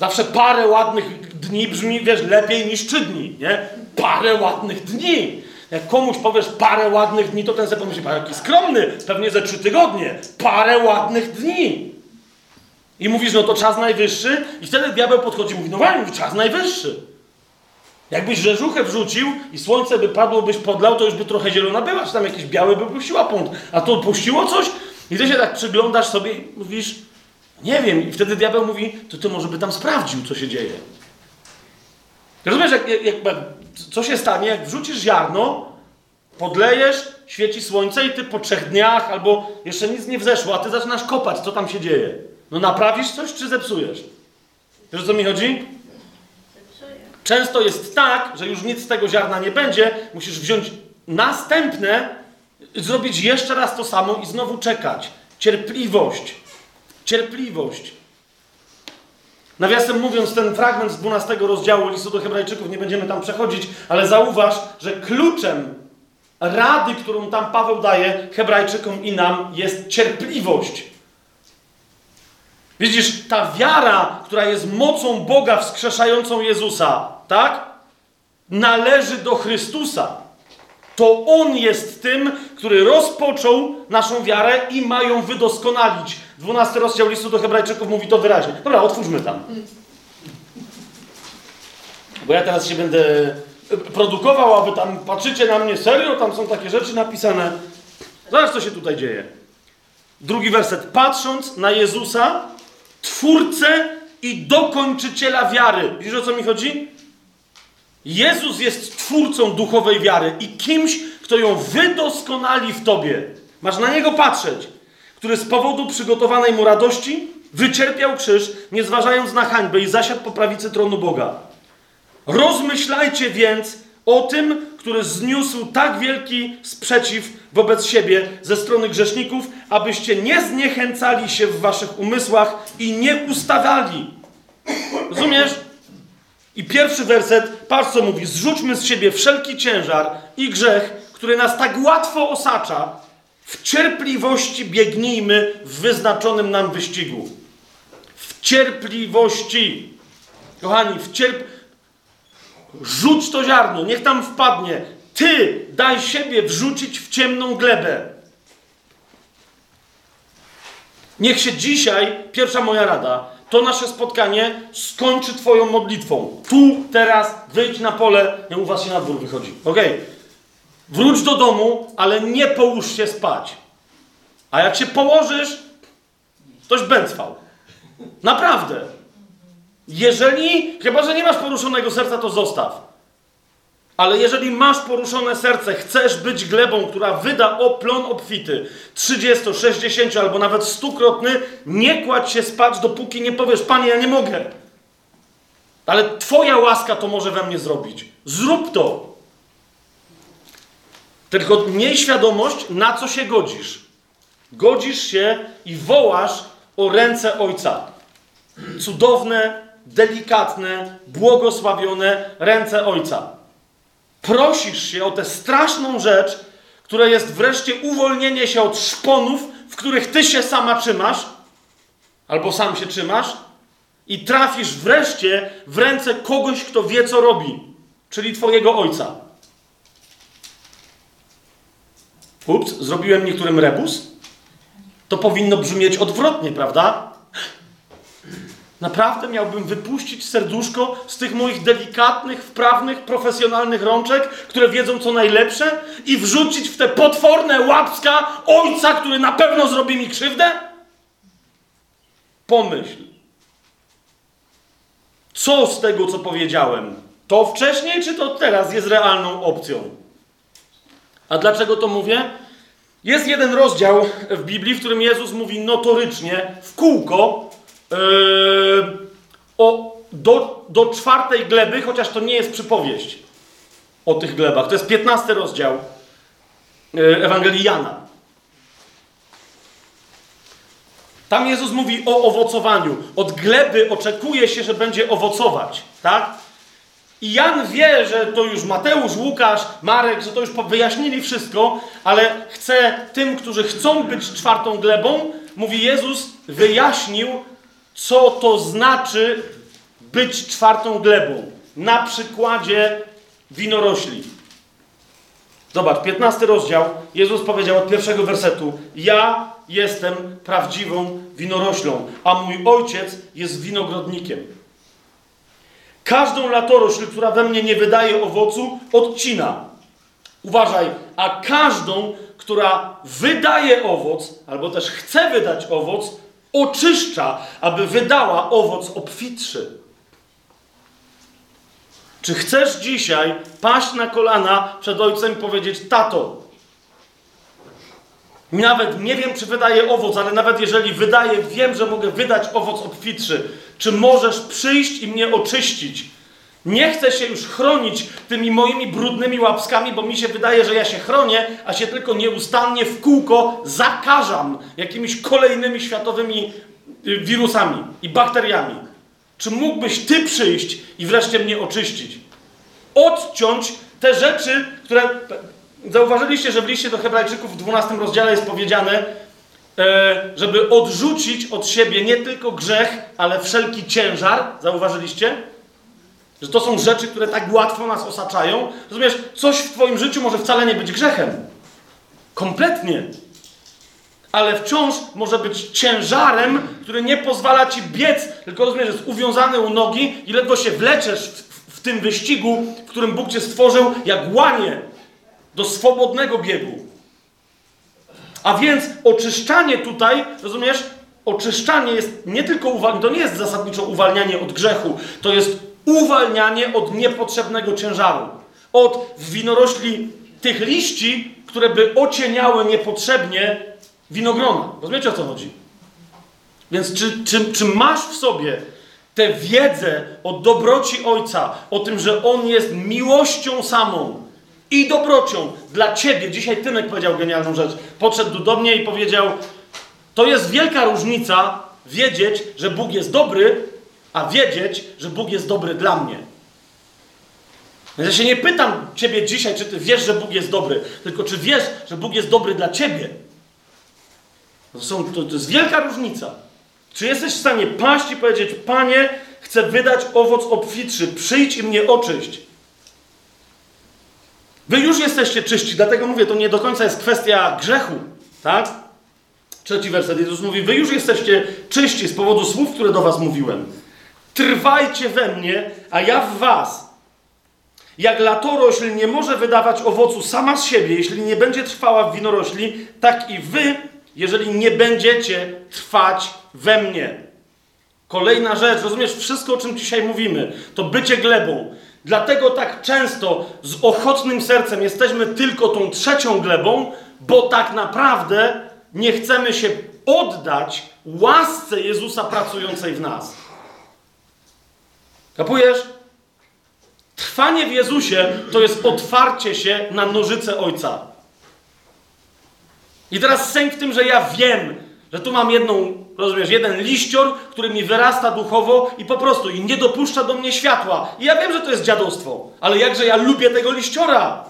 Zawsze parę ładnych dni brzmi, wiesz, lepiej niż trzy dni, nie? Parę ładnych dni. Jak komuś powiesz parę ładnych dni, to ten sobie pomyśli, jaki skromny, pewnie ze trzy tygodnie. Parę ładnych dni. I mówisz, no to czas najwyższy, i wtedy diabeł podchodzi i mówi, no właśnie, czas najwyższy. Jakbyś rzeżuchę wrzucił i słońce by padło, byś podlał, to już by trochę zielona była, czy tam jakiś biały by puściła pąd. A to puściło coś i ty się tak przyglądasz sobie i mówisz, nie wiem. I wtedy diabeł mówi, to ty może by tam sprawdził, co się dzieje. Rozumiesz, jak, jak, jak, co się stanie, jak wrzucisz ziarno, podlejesz, świeci słońce i ty po trzech dniach albo jeszcze nic nie wzeszło, a ty zaczynasz kopać, co tam się dzieje. No naprawisz coś, czy zepsujesz? Wiesz o co mi chodzi? Często jest tak, że już nic z tego ziarna nie będzie, musisz wziąć następne, zrobić jeszcze raz to samo i znowu czekać. Cierpliwość. Cierpliwość. Nawiasem mówiąc, ten fragment z 12 rozdziału listu do Hebrajczyków, nie będziemy tam przechodzić, ale zauważ, że kluczem rady, którą tam Paweł daje Hebrajczykom i nam, jest cierpliwość. Widzisz, ta wiara, która jest mocą Boga wskrzeszającą Jezusa, tak? Należy do Chrystusa. To On jest tym, który rozpoczął naszą wiarę i ma ją wydoskonalić. 12 rozdział listu do Hebrajczyków mówi to wyraźnie. Dobra, otwórzmy tam. Bo ja teraz się będę produkował, a wy tam patrzycie na mnie serio, tam są takie rzeczy napisane. Zobacz, co się tutaj dzieje. Drugi werset. Patrząc na Jezusa, Twórcę i dokończyciela wiary. Widzisz, o co mi chodzi? Jezus jest twórcą duchowej wiary i kimś, kto ją wydoskonali w tobie. Masz na niego patrzeć, który z powodu przygotowanej mu radości wycierpiał krzyż, nie zważając na hańbę i zasiadł po prawicy tronu Boga. Rozmyślajcie więc o tym, który zniósł tak wielki sprzeciw wobec siebie ze strony grzeszników, abyście nie zniechęcali się w waszych umysłach i nie ustawali. Rozumiesz? I pierwszy werset, patrz co mówi: zrzućmy z siebie wszelki ciężar i grzech, który nas tak łatwo osacza. W cierpliwości biegnijmy w wyznaczonym nam wyścigu. W cierpliwości. Kochani, w cierp... Rzuć to ziarno, niech tam wpadnie. Ty daj siebie wrzucić w ciemną glebę. Niech się dzisiaj, pierwsza moja rada, to nasze spotkanie skończy Twoją modlitwą. Tu, teraz, wyjdź na pole, nie u Was się na dwór wychodzi. Ok? Wróć do domu, ale nie połóż się spać. A jak się położysz, toś bęcwał. Naprawdę. Jeżeli, chyba że nie masz poruszonego serca, to zostaw. Ale jeżeli masz poruszone serce, chcesz być glebą, która wyda oplon obfity, 30, 60 albo nawet stukrotny, nie kładź się spać, dopóki nie powiesz, Panie, ja nie mogę. Ale Twoja łaska to może we mnie zrobić. Zrób to. Tylko miej świadomość, na co się godzisz. Godzisz się i wołasz o ręce Ojca. Cudowne, delikatne, błogosławione ręce Ojca prosisz się o tę straszną rzecz, która jest wreszcie uwolnienie się od szponów, w których ty się sama trzymasz, albo sam się trzymasz, i trafisz wreszcie w ręce kogoś, kto wie, co robi, czyli twojego ojca. Ups, zrobiłem niektórym rebus? To powinno brzmieć odwrotnie, prawda? Naprawdę miałbym wypuścić serduszko z tych moich delikatnych, wprawnych, profesjonalnych rączek, które wiedzą co najlepsze i wrzucić w te potworne łapska ojca, który na pewno zrobi mi krzywdę? Pomyśl. Co z tego, co powiedziałem? To wcześniej, czy to teraz jest realną opcją? A dlaczego to mówię? Jest jeden rozdział w Biblii, w którym Jezus mówi notorycznie, w kółko, yy, o, do, do czwartej gleby, chociaż to nie jest przypowieść o tych glebach. To jest 15 rozdział yy, Ewangelii Jana. Tam Jezus mówi o owocowaniu. Od gleby oczekuje się, że będzie owocować, tak? I Jan wie, że to już Mateusz, Łukasz, Marek, że to już wyjaśnili wszystko, ale chce tym, którzy chcą być czwartą glebą, mówi Jezus, wyjaśnił, co to znaczy być czwartą glebą. Na przykładzie winorośli. Zobacz, 15 rozdział. Jezus powiedział od pierwszego wersetu: Ja jestem prawdziwą winoroślą, a mój ojciec jest winogrodnikiem. Każdą latorośl, która we mnie nie wydaje owocu, odcina. Uważaj, a każdą, która wydaje owoc, albo też chce wydać owoc, oczyszcza, aby wydała owoc obfitszy. Czy chcesz dzisiaj paść na kolana przed ojcem i powiedzieć: Tato, nawet nie wiem, czy wydaje owoc, ale nawet jeżeli wydaje, wiem, że mogę wydać owoc obfitszy. Czy możesz przyjść i mnie oczyścić? Nie chcę się już chronić tymi moimi brudnymi łapskami, bo mi się wydaje, że ja się chronię, a się tylko nieustannie w kółko zakażam jakimiś kolejnymi światowymi y, wirusami i bakteriami. Czy mógłbyś Ty przyjść i wreszcie mnie oczyścić? Odciąć te rzeczy, które Zauważyliście, że w liście do Hebrajczyków w 12 rozdziale jest powiedziane, żeby odrzucić od siebie nie tylko grzech, ale wszelki ciężar. Zauważyliście? Że to są rzeczy, które tak łatwo nas osaczają. Rozumiesz, coś w Twoim życiu może wcale nie być grzechem. Kompletnie. Ale wciąż może być ciężarem, który nie pozwala Ci biec, tylko rozumiesz, jest uwiązany u nogi i ledwo się wleczesz w, w, w tym wyścigu, w którym Bóg Cię stworzył, jak łanie do swobodnego biegu. A więc oczyszczanie tutaj, rozumiesz, oczyszczanie jest nie tylko uwalnianie, to nie jest zasadniczo uwalnianie od grzechu, to jest uwalnianie od niepotrzebnego ciężaru. Od winorośli tych liści, które by ocieniały niepotrzebnie winogrona. Rozumiecie o co chodzi? Więc czy, czy, czy masz w sobie tę wiedzę o dobroci Ojca, o tym, że On jest miłością samą, i dobrocią dla ciebie. Dzisiaj Tymek powiedział genialną rzecz. Podszedł do mnie i powiedział: To jest wielka różnica wiedzieć, że Bóg jest dobry, a wiedzieć, że Bóg jest dobry dla mnie. Więc ja się nie pytam ciebie dzisiaj, czy ty wiesz, że Bóg jest dobry, tylko czy wiesz, że Bóg jest dobry dla ciebie. To, są, to, to jest wielka różnica. Czy jesteś w stanie paść i powiedzieć: Panie, chcę wydać owoc obfitszy, przyjdź i mnie oczyść. Wy już jesteście czyści, dlatego mówię, to nie do końca jest kwestia grzechu, tak? Trzeci werset Jezus mówi, wy już jesteście czyści z powodu słów, które do was mówiłem. Trwajcie we mnie, a ja w was. Jak latorośl nie może wydawać owocu sama z siebie, jeśli nie będzie trwała w winorośli, tak i wy, jeżeli nie będziecie trwać we mnie. Kolejna rzecz, rozumiesz, wszystko o czym dzisiaj mówimy, to bycie glebą. Dlatego tak często z ochotnym sercem jesteśmy tylko tą trzecią glebą, bo tak naprawdę nie chcemy się oddać łasce Jezusa pracującej w nas. Kapujesz? Trwanie w Jezusie to jest otwarcie się na nożyce Ojca. I teraz sęk w tym, że ja wiem, że tu mam jedną, rozumiesz, jeden liścior, który mi wyrasta duchowo i po prostu i nie dopuszcza do mnie światła. I ja wiem, że to jest dziadostwo, ale jakże ja lubię tego liściora.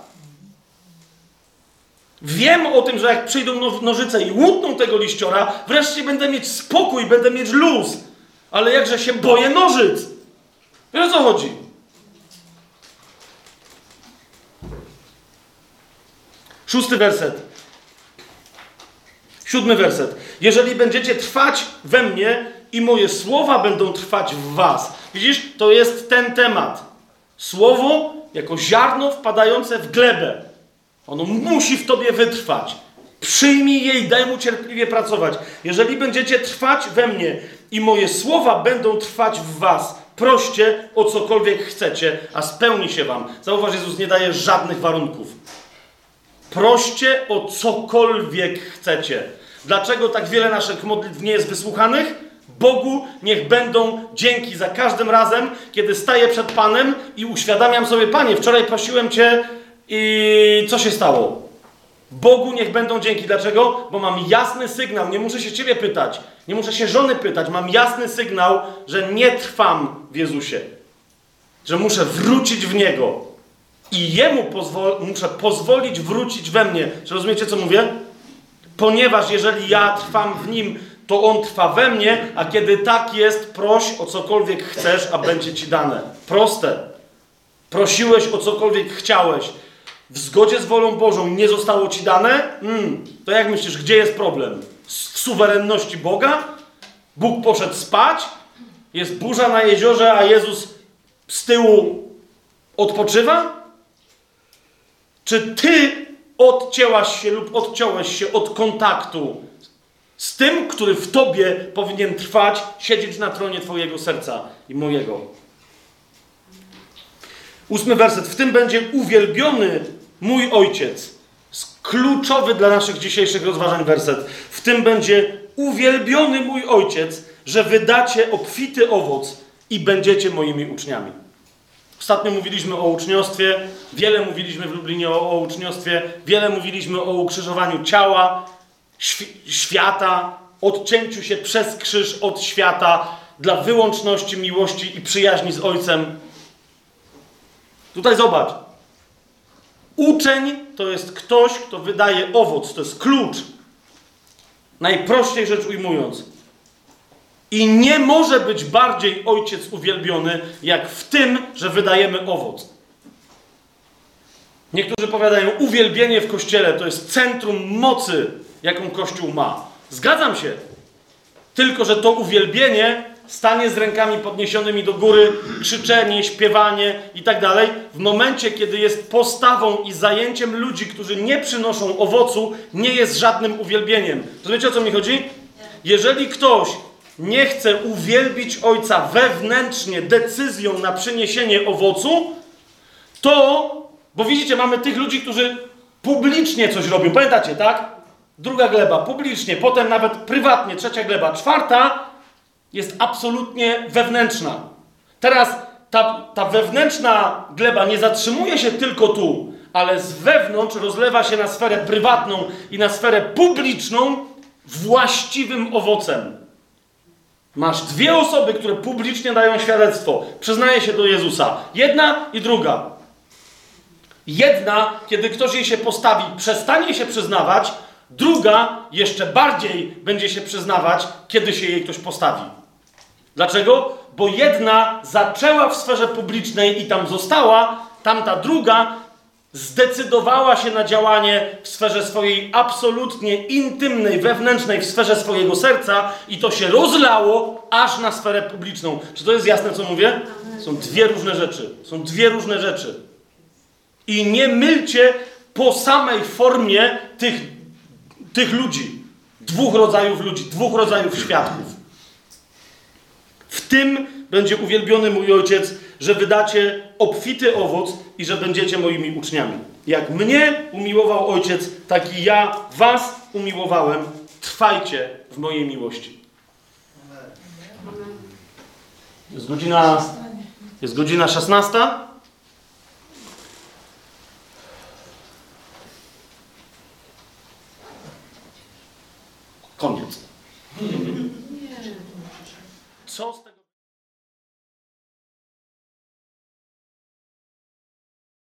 Wiem o tym, że jak przyjdą no, nożyce i łutną tego liściora, wreszcie będę mieć spokój, będę mieć luz. Ale jakże się boję nożyc. Wiesz o co chodzi? Szósty werset. Siódmy werset. Jeżeli będziecie trwać we mnie i moje słowa będą trwać w was. Widzisz, to jest ten temat. Słowo jako ziarno wpadające w glebę. Ono musi w tobie wytrwać. Przyjmij je i daj mu cierpliwie pracować. Jeżeli będziecie trwać we mnie i moje słowa będą trwać w was, proście o cokolwiek chcecie, a spełni się wam. Zauważ, Jezus nie daje żadnych warunków. Proście o cokolwiek chcecie. Dlaczego tak wiele naszych modlitw nie jest wysłuchanych? Bogu niech będą dzięki za każdym razem, kiedy staję przed Panem i uświadamiam sobie, Panie, wczoraj prosiłem Cię i co się stało? Bogu niech będą dzięki. Dlaczego? Bo mam jasny sygnał, nie muszę się Ciebie pytać, nie muszę się żony pytać, mam jasny sygnał, że nie trwam w Jezusie, że muszę wrócić w Niego i Jemu muszę pozwolić wrócić we mnie. Czy rozumiecie, co mówię? Ponieważ jeżeli ja trwam w Nim, to On trwa we mnie, a kiedy tak jest, proś o cokolwiek chcesz, a będzie Ci dane. Proste. Prosiłeś o cokolwiek chciałeś. W zgodzie z wolą Bożą nie zostało Ci dane? Mm, to jak myślisz, gdzie jest problem? W suwerenności Boga? Bóg poszedł spać? Jest burza na jeziorze, a Jezus z tyłu odpoczywa? Czy Ty odcięłaś się lub odciąłeś się od kontaktu z tym, który w Tobie powinien trwać, siedzieć na tronie Twojego serca i mojego? Ósmy werset. W tym będzie uwielbiony mój ojciec. Kluczowy dla naszych dzisiejszych rozważań werset. W tym będzie uwielbiony mój ojciec, że wydacie obfity owoc i będziecie moimi uczniami. Ostatnio mówiliśmy o uczniostwie, wiele mówiliśmy w Lublinie o, o uczniostwie, wiele mówiliśmy o ukrzyżowaniu ciała, świ świata, odcięciu się przez krzyż od świata dla wyłączności miłości i przyjaźni z Ojcem. Tutaj zobacz. Uczeń to jest ktoś, kto wydaje owoc, to jest klucz. Najprościej rzecz ujmując. I nie może być bardziej ojciec uwielbiony, jak w tym, że wydajemy owoc. Niektórzy powiadają, uwielbienie w kościele to jest centrum mocy, jaką kościół ma. Zgadzam się. Tylko, że to uwielbienie stanie z rękami podniesionymi do góry, krzyczenie, śpiewanie i tak dalej, w momencie, kiedy jest postawą i zajęciem ludzi, którzy nie przynoszą owocu, nie jest żadnym uwielbieniem. To wiecie o co mi chodzi? Jeżeli ktoś nie chce uwielbić Ojca wewnętrznie decyzją na przyniesienie owocu, to, bo widzicie, mamy tych ludzi, którzy publicznie coś robią. Pamiętacie, tak? Druga gleba, publicznie, potem nawet prywatnie, trzecia gleba, czwarta jest absolutnie wewnętrzna. Teraz ta, ta wewnętrzna gleba nie zatrzymuje się tylko tu, ale z wewnątrz rozlewa się na sferę prywatną i na sferę publiczną właściwym owocem. Masz dwie osoby, które publicznie dają świadectwo. Przyznaje się do Jezusa. Jedna i druga. Jedna, kiedy ktoś jej się postawi, przestanie się przyznawać, druga jeszcze bardziej będzie się przyznawać, kiedy się jej ktoś postawi. Dlaczego? Bo jedna zaczęła w sferze publicznej i tam została, tamta druga zdecydowała się na działanie w sferze swojej absolutnie intymnej, wewnętrznej, w sferze swojego serca i to się rozlało aż na sferę publiczną. Czy to jest jasne, co mówię? Są dwie różne rzeczy. Są dwie różne rzeczy. I nie mylcie po samej formie tych, tych ludzi. Dwóch rodzajów ludzi, dwóch rodzajów świadków. W tym będzie uwielbiony mój ojciec, że wydacie obfity owoc i że będziecie moimi uczniami. Jak mnie umiłował ojciec, tak i ja was umiłowałem. Trwajcie w mojej miłości. Jest godzina, jest godzina 16. Koniec. Co?